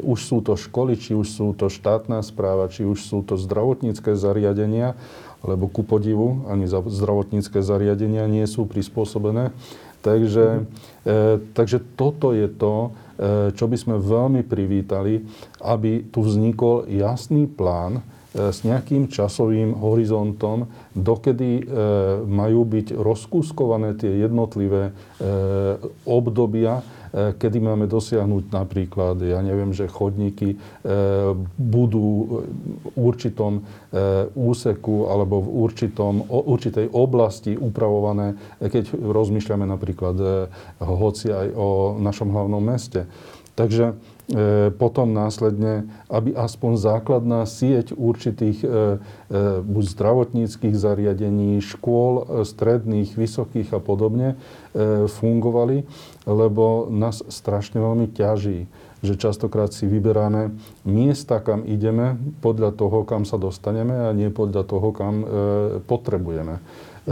Speaker 4: už sú to školy, či už sú to štátna správa, či už sú to zdravotnícke zariadenia, lebo ku podivu ani zdravotnícke zariadenia nie sú prispôsobené. Takže, takže toto je to, čo by sme veľmi privítali, aby tu vznikol jasný plán e, s nejakým časovým horizontom, dokedy e, majú byť rozkúskované tie jednotlivé e, obdobia E, kedy máme dosiahnuť napríklad, ja neviem, že chodníky e, budú v určitom e, úseku alebo v určitom, určitej oblasti upravované, keď rozmýšľame napríklad hoci aj o našom hlavnom meste. Takže potom následne, aby aspoň základná sieť určitých buď zdravotníckých zariadení, škôl, stredných, vysokých a podobne fungovali lebo nás strašne veľmi ťaží, že častokrát si vyberáme miesta, kam ideme, podľa toho, kam sa dostaneme a nie podľa toho, kam e, potrebujeme. E,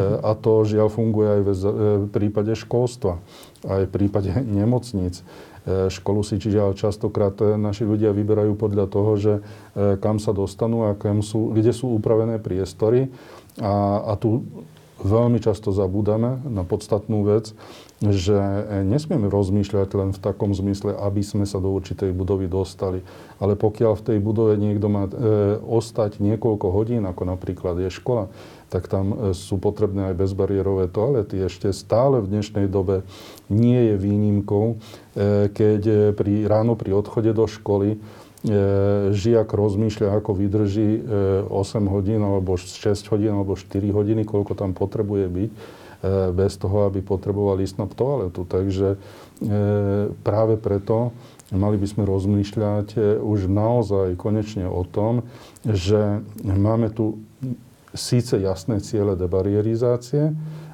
Speaker 4: a to žiaľ funguje aj e, v prípade školstva, aj v prípade nemocníc. E, školu si čiže častokrát e, naši ľudia vyberajú podľa toho, že e, kam sa dostanú a kam sú, kde sú upravené priestory. A, a tu veľmi často zabúdame na podstatnú vec, že nesmieme rozmýšľať len v takom zmysle, aby sme sa do určitej budovy dostali. Ale pokiaľ v tej budove niekto má e, ostať niekoľko hodín, ako napríklad je škola, tak tam e, sú potrebné aj bezbariérové toalety. Ešte stále v dnešnej dobe nie je výnimkou, e, keď e, pri, ráno pri odchode do školy žiak rozmýšľa, ako vydrží 8 hodín, alebo 6 hodín, alebo 4 hodiny, koľko tam potrebuje byť bez toho, aby potrebovali ísť na toaletu. Takže práve preto mali by sme rozmýšľať už naozaj konečne o tom, že máme tu síce jasné ciele debarierizácie,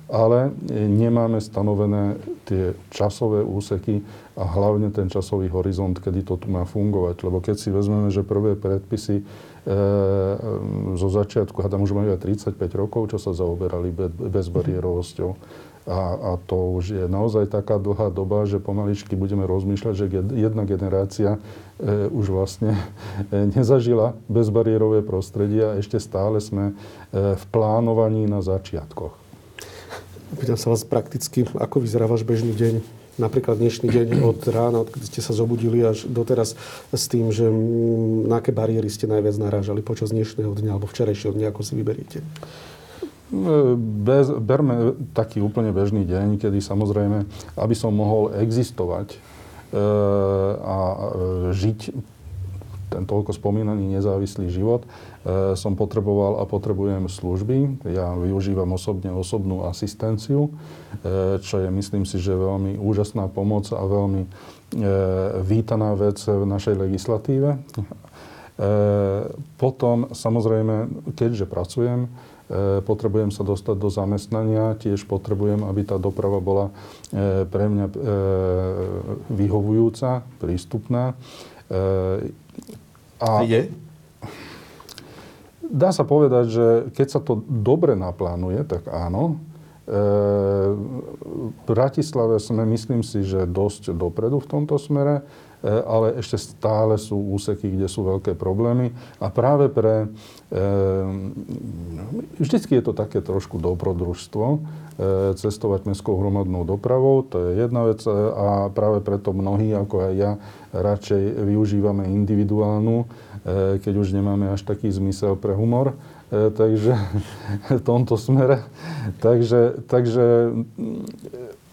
Speaker 4: ale nemáme stanovené tie časové úseky a hlavne ten časový horizont, kedy to tu má fungovať. Lebo keď si vezmeme, že prvé predpisy E, zo začiatku, hádam už majú aj 35 rokov, čo sa zaoberali bezbariérovosťou. A, a to už je naozaj taká dlhá doba, že pomaličky budeme rozmýšľať, že jedna generácia e, už vlastne e, nezažila bezbariérové prostredie a ešte stále sme e, v plánovaní na začiatkoch.
Speaker 1: Pýtam sa vás prakticky, ako vyzerá váš bežný deň? napríklad dnešný deň od rána, odkedy ste sa zobudili až doteraz s tým, že na aké bariéry ste najviac narážali počas dnešného dňa alebo včerajšieho dňa, ako si vyberiete?
Speaker 4: Bez, berme taký úplne bežný deň, kedy samozrejme, aby som mohol existovať e, a e, žiť ten toľko spomínaný nezávislý život, e, som potreboval a potrebujem služby. Ja využívam osobne osobnú asistenciu, e, čo je, myslím si, že veľmi úžasná pomoc a veľmi e, vítaná vec v našej legislatíve. E, potom, samozrejme, keďže pracujem, potrebujem sa dostať do zamestnania, tiež potrebujem, aby tá doprava bola e, pre mňa vyhovujúca, prístupná.
Speaker 1: A je?
Speaker 4: Dá sa povedať, že keď sa to dobre naplánuje, tak áno. E, v Bratislave sme, myslím si, že dosť dopredu v tomto smere. E, ale ešte stále sú úseky, kde sú veľké problémy. A práve pre... E, vždycky je to také trošku dobrodružstvo e, cestovať mestskou hromadnou dopravou, to je jedna vec a práve preto mnohí, ako aj ja, radšej využívame individuálnu, keď už nemáme až taký zmysel pre humor takže v tomto smere. Takže, takže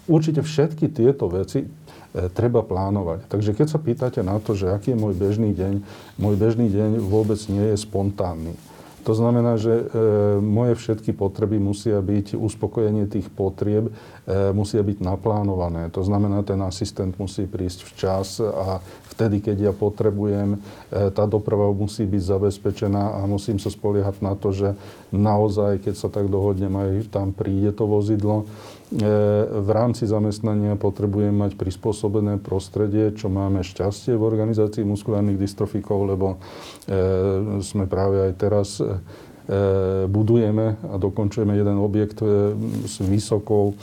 Speaker 4: určite všetky tieto veci E, treba plánovať. Takže keď sa pýtate na to, že aký je môj bežný deň, môj bežný deň vôbec nie je spontánny. To znamená, že e, moje všetky potreby musia byť, uspokojenie tých potrieb musia byť naplánované. To znamená, ten asistent musí prísť včas a vtedy, keď ja potrebujem, e, tá doprava musí byť zabezpečená a musím sa spoliehať na to, že naozaj, keď sa tak dohodnem, aj tam príde to vozidlo. V rámci zamestnania potrebujem mať prispôsobené prostredie, čo máme šťastie v organizácii muskulárnych dystrofikov, lebo sme práve aj teraz E, budujeme a dokončujeme jeden objekt e, s vysokou, e,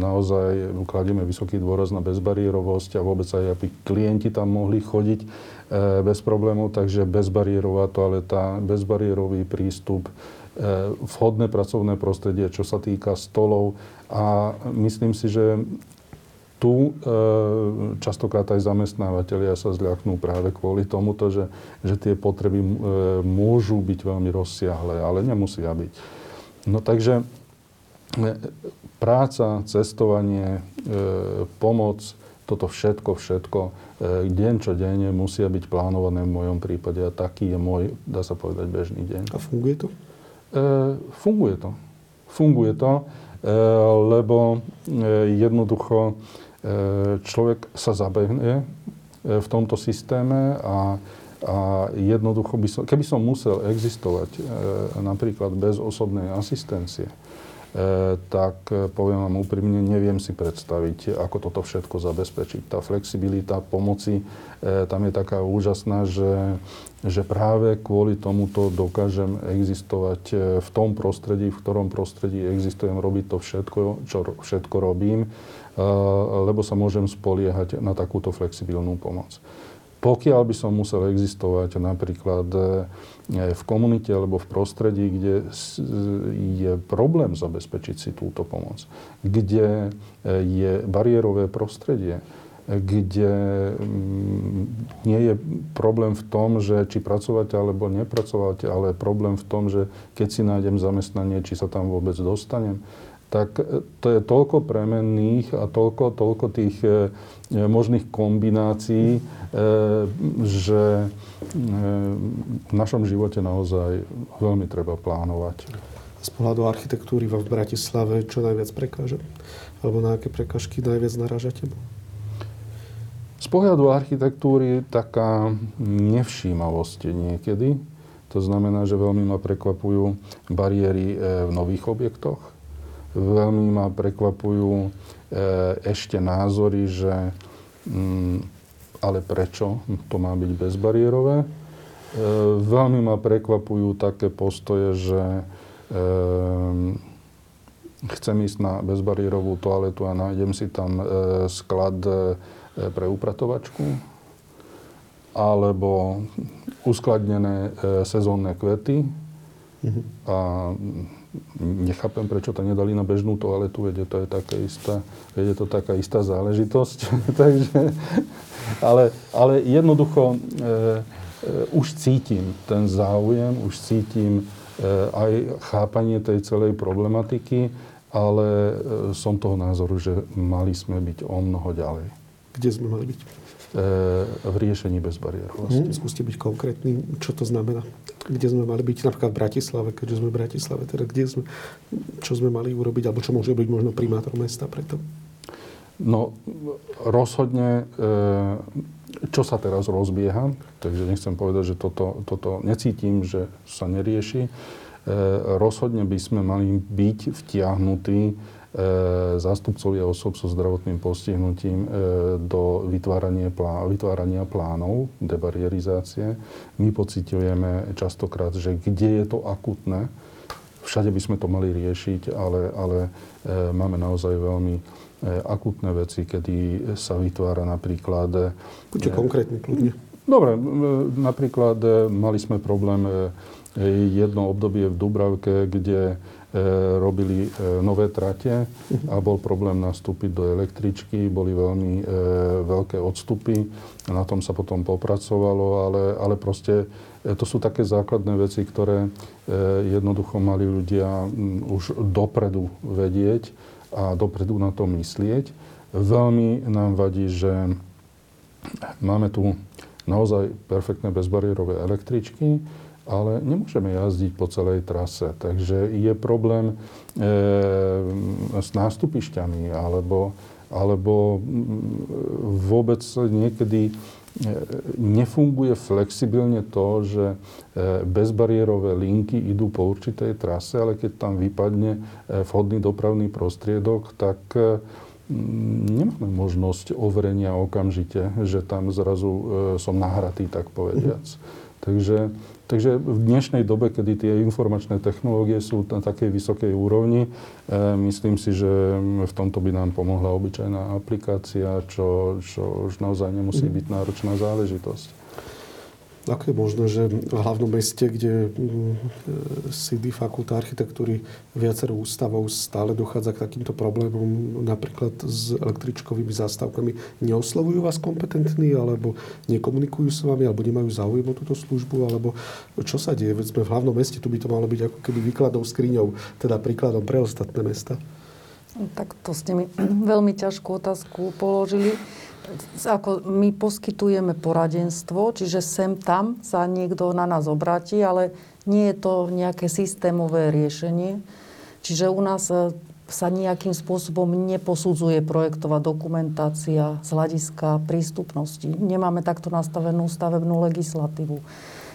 Speaker 4: naozaj kladieme vysoký dôraz na bezbariérovosť a vôbec aj, aby klienti tam mohli chodiť bez problémov, takže bezbariérová toaleta, bezbariérový prístup, vhodné pracovné prostredie, čo sa týka stolov. A myslím si, že tu e, častokrát aj zamestnávateľia sa zľaknú práve kvôli tomuto, že, že tie potreby e, môžu byť veľmi rozsiahle, ale nemusia byť. No takže e, práca, cestovanie, pomoc, toto všetko, všetko, deň čo deň musia byť plánované v mojom prípade a taký je môj, dá sa povedať, bežný deň.
Speaker 1: A funguje to?
Speaker 4: Funguje to. Funguje to, lebo jednoducho E, človek sa zabehne e, v tomto systéme a, a jednoducho by som, keby som musel existovať e, napríklad bez osobnej asistencie, tak poviem vám úprimne, neviem si predstaviť, ako toto všetko zabezpečiť. Tá flexibilita pomoci tam je taká úžasná, že, že práve kvôli tomuto dokážem existovať v tom prostredí, v ktorom prostredí existujem, robiť to všetko, čo všetko robím lebo sa môžem spoliehať na takúto flexibilnú pomoc. Pokiaľ by som musel existovať napríklad e, v komunite alebo v prostredí, kde je problém zabezpečiť si túto pomoc, kde e, je bariérové prostredie, kde mm, nie je problém v tom, že či pracovať alebo nepracovať, ale problém v tom, že keď si nájdem zamestnanie, či sa tam vôbec dostanem tak e, to je toľko premenných a toľko, toľko tých e, e, možných kombinácií, že v našom živote naozaj veľmi treba plánovať.
Speaker 1: Z pohľadu architektúry v Bratislave čo najviac prekáže? Alebo na aké prekažky najviac naražate?
Speaker 4: Z pohľadu architektúry taká nevšímavosť niekedy. To znamená, že veľmi ma prekvapujú bariéry v nových objektoch Veľmi ma prekvapujú e, ešte názory, že mm, ale prečo to má byť bezbariérové. E, veľmi ma prekvapujú také postoje, že e, chcem ísť na bezbariérovú toaletu a nájdem si tam sklad pre upratovačku alebo uskladnené sezónne kvety mm-hmm. a nechápem, prečo to nedali na bežnú toaletu, veď to je taká istá, veď je to taká istá záležitosť. Takže, ale, ale jednoducho e, e, už cítim ten záujem, už cítim e, aj chápanie tej celej problematiky, ale e, som toho názoru, že mali sme byť o mnoho ďalej.
Speaker 1: Kde sme mali byť?
Speaker 4: E, v riešení bezbariérovosti.
Speaker 1: Hmm, skúste byť konkrétny, čo to znamená. Kde sme mali byť, napríklad v Bratislave, keďže sme v Bratislave, teda kde sme, čo sme mali urobiť, alebo čo môže byť možno primátor mesta preto?
Speaker 4: No, rozhodne, e, čo sa teraz rozbieha, takže nechcem povedať, že toto, toto necítim, že sa nerieši. E, rozhodne by sme mali byť vtiahnutí zástupcovia osob so zdravotným postihnutím e, do vytvárania, plán, vytvárania plánov debarierizácie. My pociťujeme častokrát, že kde je to akutné, všade by sme to mali riešiť, ale, ale e, máme naozaj veľmi akutné veci, kedy sa vytvára napríklad...
Speaker 1: Buďte konkrétni, kľudne.
Speaker 4: Dobre, napríklad mali sme problém jedno obdobie v Dubravke, kde E, robili e, nové trate a bol problém nastúpiť do električky, boli veľmi e, veľké odstupy, na tom sa potom popracovalo, ale, ale proste to sú také základné veci, ktoré jednoducho mali ľudia už dopredu vedieť a dopredu na to myslieť. Veľmi nám vadí, že máme tu naozaj perfektné bezbariérové električky, ale nemôžeme jazdiť po celej trase. Takže je problém e, s nástupišťami alebo, alebo vôbec niekedy e, nefunguje flexibilne to, že e, bezbariérové linky idú po určitej trase, ale keď tam vypadne vhodný dopravný prostriedok, tak nemáme možnosť overenia okamžite, že tam zrazu som nahratý, tak povediac. Takže Takže v dnešnej dobe, kedy tie informačné technológie sú na takej vysokej úrovni, e, myslím si, že v tomto by nám pomohla obyčajná aplikácia, čo, čo už naozaj nemusí byť náročná záležitosť.
Speaker 1: Ako je možné, že v hlavnom meste, kde mm, sídli fakulta architektúry viacero ústavov, stále dochádza k takýmto problémom, napríklad s električkovými zástavkami, neoslovujú vás kompetentní, alebo nekomunikujú s vami, alebo nemajú záujem o túto službu, alebo čo sa deje? Veď sme v hlavnom meste, tu by to malo byť ako keby výkladou skriňou, teda príkladom pre ostatné mesta.
Speaker 2: Tak to ste mi veľmi ťažkú otázku položili ako my poskytujeme poradenstvo, čiže sem tam sa niekto na nás obráti, ale nie je to nejaké systémové riešenie. Čiže u nás e, sa nejakým spôsobom neposudzuje projektová dokumentácia z hľadiska prístupnosti. Nemáme takto nastavenú stavebnú legislatívu.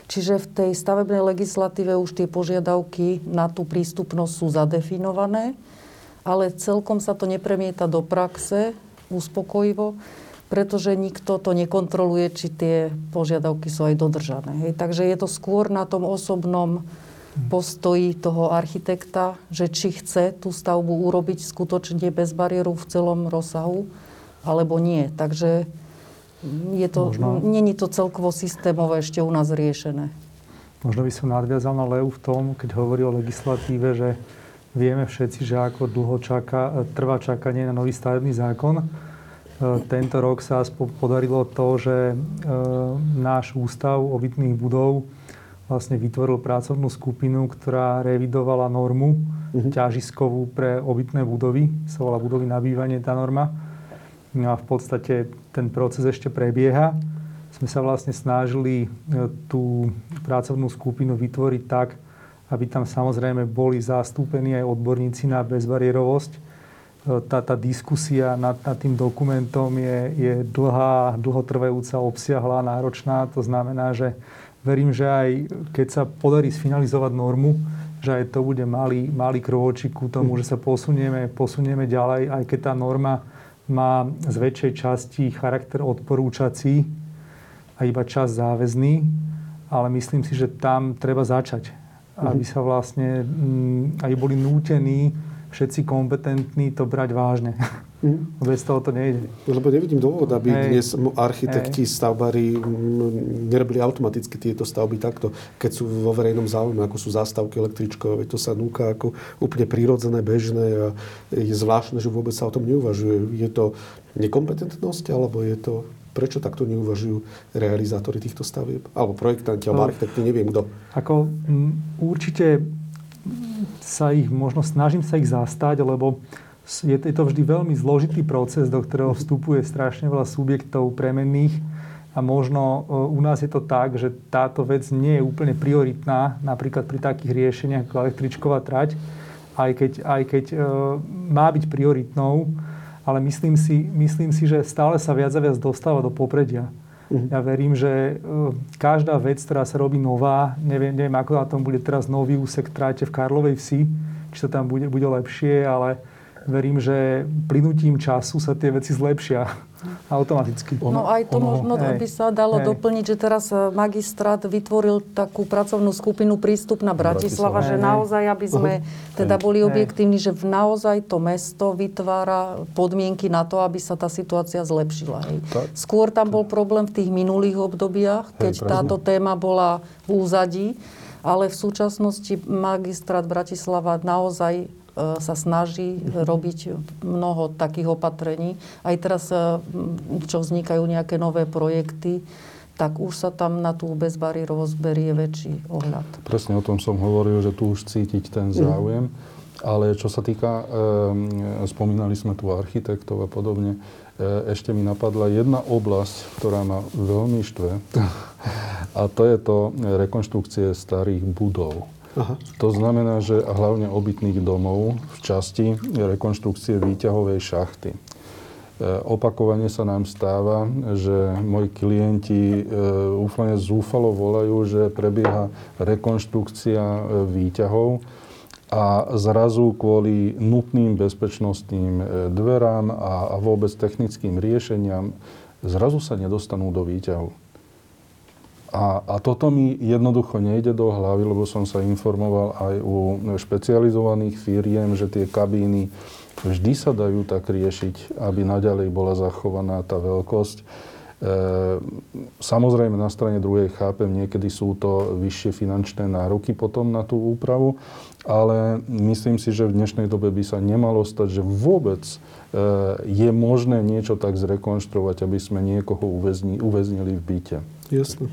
Speaker 2: Čiže v tej stavebnej legislatíve už tie požiadavky na tú prístupnosť sú zadefinované, ale celkom sa to nepremieta do praxe uspokojivo pretože nikto to nekontroluje, či tie požiadavky sú aj dodržané. Hej. Takže je to skôr na tom osobnom postoji toho architekta, že či chce tú stavbu urobiť skutočne bez bariéru v celom rozsahu, alebo nie. Takže je to, není to celkovo systémové ešte u nás riešené.
Speaker 3: Možno by som nadviazal na Leu v tom, keď hovorí o legislatíve, že vieme všetci, že ako dlho čaká, trvá čakanie na nový stavebný zákon tento rok sa podarilo to, že e, náš ústav obytných budov vlastne vytvoril pracovnú skupinu, ktorá revidovala normu uh-huh. ťažiskovú pre obytné budovy. Sa volá budovy na bývanie tá norma. No a v podstate ten proces ešte prebieha. Sme sa vlastne snažili e, tú pracovnú skupinu vytvoriť tak, aby tam samozrejme boli zastúpení aj odborníci na bezbariérovosť tá, tá diskusia nad, nad tým dokumentom je, je dlhá, dlhotrvajúca, obsiahla, náročná. To znamená, že verím, že aj keď sa podarí sfinalizovať normu, že aj to bude malý, malý krôčik ku tomu, že sa posunieme, posunieme ďalej, aj keď tá norma má z väčšej časti charakter odporúčací a iba čas záväzný, ale myslím si, že tam treba začať, aby sa vlastne, mm, aj boli nútení všetci kompetentní to brať vážne. Mm. Bez toho to nejde.
Speaker 1: Lebo nevidím dôvod, aby Hej. dnes architekti, Hej. stavbári nerobili automaticky tieto stavby takto, keď sú vo verejnom záujme, ako sú zástavky električkové. To sa núka ako úplne prírodzené, bežné a je zvláštne, že vôbec sa o tom neuvažuje. Je to nekompetentnosť, alebo je to prečo takto neuvažujú realizátori týchto stavieb? Alebo projektanti, alebo no. architekti, neviem kto.
Speaker 3: Ako m, určite sa ich, možno snažím sa ich zastať, lebo je to vždy veľmi zložitý proces, do ktorého vstupuje strašne veľa subjektov premenných a možno e, u nás je to tak, že táto vec nie je úplne prioritná, napríklad pri takých riešeniach ako električková trať, aj keď, aj keď e, má byť prioritnou, ale myslím si, myslím si, že stále sa viac a viac dostáva do popredia. Ja verím, že uh, každá vec, ktorá sa robí nová, neviem, neviem ako na tom bude teraz nový úsek tráte v Karlovej vsi, či to tam bude, bude lepšie, ale verím, že plynutím času sa tie veci zlepšia automaticky.
Speaker 2: No aj to ono, možno hej, by sa dalo hej. doplniť, že teraz e, magistrát vytvoril takú pracovnú skupinu prístup na Bratislava, Bratislava. že naozaj, aby sme uh-huh. teda boli objektívni, že naozaj to mesto vytvára podmienky na to, aby sa tá situácia zlepšila. Hej. Skôr tam bol problém v tých minulých obdobiach, keď hej, táto téma bola v úzadí, ale v súčasnosti magistrát Bratislava naozaj sa snaží robiť mnoho takých opatrení. Aj teraz, e, čo vznikajú nejaké nové projekty, tak už sa tam na tú bezbariérovosť berie väčší ohľad.
Speaker 4: Presne o tom som hovoril, že tu už cítiť ten záujem. Ale čo sa týka, e, spomínali sme tu architektov a podobne, e, ešte mi napadla jedna oblasť, ktorá ma veľmi štve. A to je to rekonštrukcie starých budov. Aha. To znamená, že hlavne obytných domov v časti rekonštrukcie výťahovej šachty. E, opakovane sa nám stáva, že moji klienti e, úplne zúfalo volajú, že prebieha rekonštrukcia e, výťahov a zrazu kvôli nutným bezpečnostným dverám a vôbec technickým riešeniam zrazu sa nedostanú do výťahu. A, a toto mi jednoducho nejde do hlavy, lebo som sa informoval aj u špecializovaných firiem, že tie kabíny vždy sa dajú tak riešiť, aby naďalej bola zachovaná tá veľkosť. E, samozrejme, na strane druhej chápem, niekedy sú to vyššie finančné nároky potom na tú úpravu, ale myslím si, že v dnešnej dobe by sa nemalo stať, že vôbec e, je možné niečo tak zrekonštruovať, aby sme niekoho uväzni, uväznili v byte.
Speaker 1: Jasne,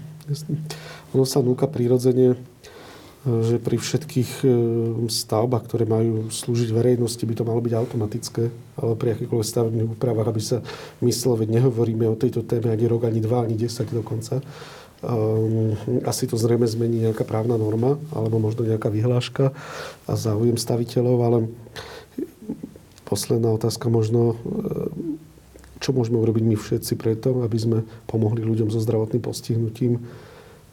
Speaker 1: Ono sa núka prirodzene že pri všetkých e, stavbách, ktoré majú slúžiť verejnosti, by to malo byť automatické, ale pri akýchkoľvek stavebných úpravách, aby sa myslelo, veď nehovoríme o tejto téme ani rok, ani dva, ani desať dokonca. Um, asi to zrejme zmení nejaká právna norma, alebo možno nejaká vyhláška a záujem staviteľov, ale posledná otázka možno, e, čo môžeme urobiť my všetci preto, aby sme pomohli ľuďom so zdravotným postihnutím,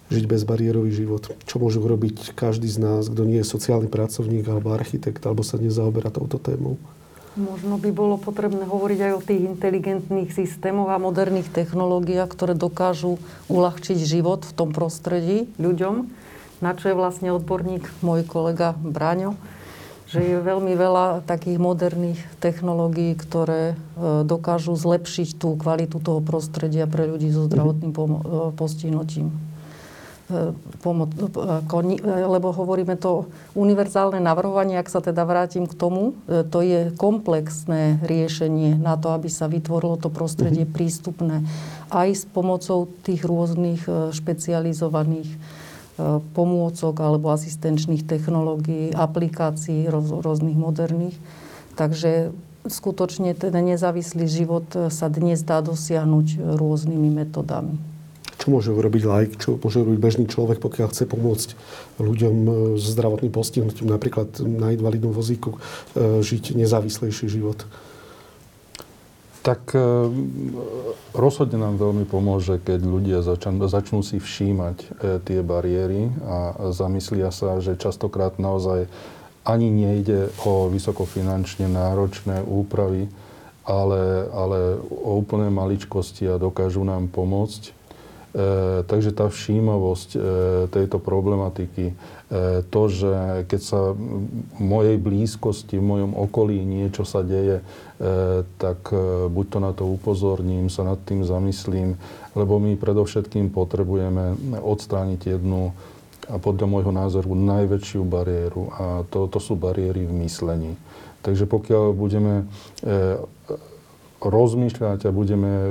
Speaker 1: žiť bezbariérový život. Čo môže urobiť každý z nás, kto nie je sociálny pracovník alebo architekt, alebo sa nezaoberá touto témou?
Speaker 2: Možno by bolo potrebné hovoriť aj o tých inteligentných systémoch a moderných technológiách, ktoré dokážu uľahčiť život v tom prostredí ľuďom, na čo je vlastne odborník môj kolega Bráňo, že je veľmi veľa takých moderných technológií, ktoré e, dokážu zlepšiť tú kvalitu toho prostredia pre ľudí so zdravotným e, postihnutím pomoc, lebo hovoríme to univerzálne navrhovanie, ak sa teda vrátim k tomu, e, to je komplexné riešenie na to, aby sa vytvorilo to prostredie mm-hmm. prístupné aj s pomocou tých rôznych e, špecializovaných e, pomôcok alebo asistenčných technológií, aplikácií roz, rôznych moderných. Takže skutočne ten nezávislý život sa dnes dá dosiahnuť rôznymi metodami
Speaker 1: čo môže urobiť like, čo môže urobiť bežný človek, pokiaľ chce pomôcť ľuďom e, s zdravotným postihnutím, napríklad na invalidnom vozíku, e, žiť nezávislejší život?
Speaker 4: Tak e, rozhodne nám veľmi pomôže, keď ľudia začnú, začnú si všímať tie bariéry a zamyslia sa, že častokrát naozaj ani nejde o vysokofinančne náročné úpravy, ale, ale o úplné maličkosti a dokážu nám pomôcť takže tá všímavosť e, tejto problematiky, e, to, že keď sa v mojej blízkosti, v mojom okolí niečo sa deje, tak buď to na to upozorním, sa nad tým zamyslím, lebo my predovšetkým potrebujeme odstrániť jednu a podľa môjho názoru najväčšiu bariéru a to, to sú bariéry v myslení. Takže pokiaľ budeme rozmýšľať a budeme e,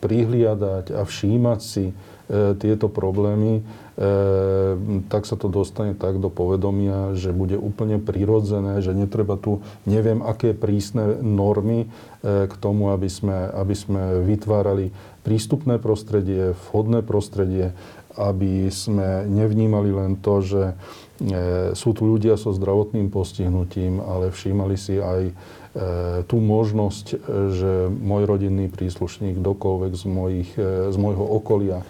Speaker 4: prihliadať a všímať si e, tieto problémy, e, tak sa to dostane tak do povedomia, že bude úplne prirodzené, že netreba tu neviem aké prísne normy k tomu, aby sme, aby sme vytvárali prístupné prostredie, vhodné prostredie, aby sme nevnímali len to, že sú tu ľudia so zdravotným postihnutím, ale všímali si aj tú možnosť, e, že môj rodinný príslušník, kdokoľvek z, mojich, e, z môjho okolia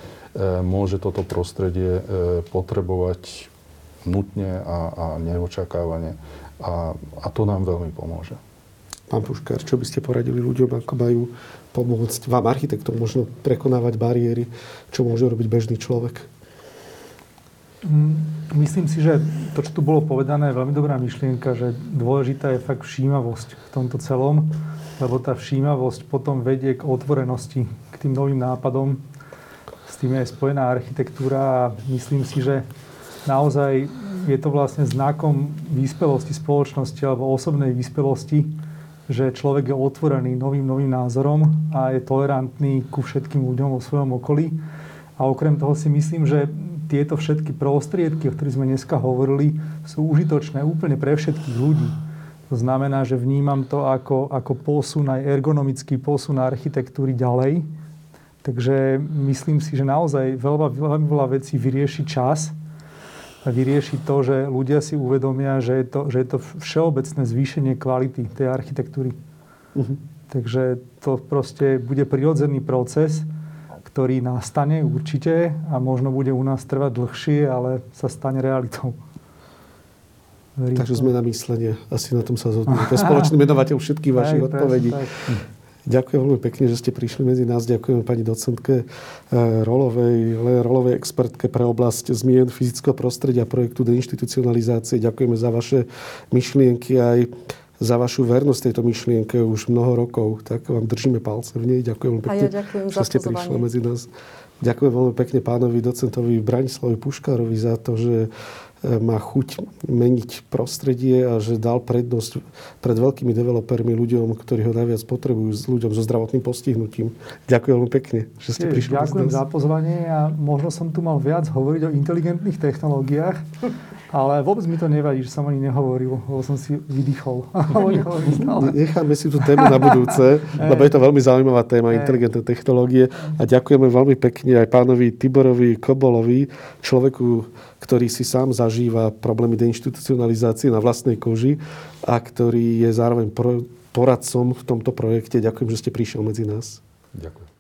Speaker 4: môže toto prostredie potrebovať nutne a, a neočakávane. A, a to nám veľmi pomôže.
Speaker 1: Pán Puškár, čo by ste poradili ľuďom, ako majú pomôcť vám, architektom, možno prekonávať bariéry, čo môže robiť bežný človek?
Speaker 3: Myslím si, že to, čo tu bolo povedané, je veľmi dobrá myšlienka, že dôležitá je fakt všímavosť v tomto celom, lebo tá všímavosť potom vedie k otvorenosti, k tým novým nápadom. S tým je spojená architektúra a myslím si, že naozaj je to vlastne znakom výspelosti spoločnosti alebo osobnej výspelosti, že človek je otvorený novým, novým názorom a je tolerantný ku všetkým ľuďom vo svojom okolí. A okrem toho si myslím, že tieto všetky prostriedky, o ktorých sme dneska hovorili, sú užitočné úplne pre všetkých ľudí. To znamená, že vnímam to ako, ako posun, aj ergonomický posun architektúry ďalej. Takže myslím si, že naozaj veľa, veľa, veľa vecí vyrieši čas a vyrieši to, že ľudia si uvedomia, že je to, že je to všeobecné zvýšenie kvality tej architektúry. Uh-huh. Takže to proste bude prirodzený proces, ktorý nastane určite a možno bude u nás trvať dlhšie, ale sa stane realitou.
Speaker 1: Verím Takže to. zmena myslenia. Asi na tom sa zhodneme. To je spoločný menovateľ všetkých vašich Aj, odpovedí. Tak. Ďakujem veľmi pekne, že ste prišli medzi nás. Ďakujem pani docentke eh, Rolovej, Rolovej expertke pre oblasť zmien fyzického prostredia projektu deinstitucionalizácie. Ďakujeme za vaše myšlienky aj za vašu vernosť tejto myšlienke už mnoho rokov. Tak vám držíme palce v nej. Ďakujem pekne,
Speaker 2: ja ďakujem
Speaker 1: že ste prišli medzi nás. Ďakujem veľmi pekne pánovi docentovi Branislavi Puškárovi za to, že má chuť meniť prostredie a že dal prednosť pred veľkými developermi ľuďom, ktorí ho najviac potrebujú, s ľuďom so zdravotným postihnutím. Ďakujem veľmi pekne, že ste prišli.
Speaker 3: Ďakujem za pozvanie a možno som tu mal viac hovoriť o inteligentných technológiách, ale vôbec mi to nevadí, že som ani nehovoril, lebo som si vydýchol.
Speaker 1: Necháme si tú tému na budúce, lebo je to veľmi zaujímavá téma, inteligentné technológie. A ďakujeme veľmi pekne aj pánovi Tiborovi Kobolovi, človeku, ktorý si sám zažíva problémy deinstitucionalizácie na vlastnej koži a ktorý je zároveň poradcom v tomto projekte. Ďakujem, že ste prišiel medzi nás.
Speaker 4: Ďakujem.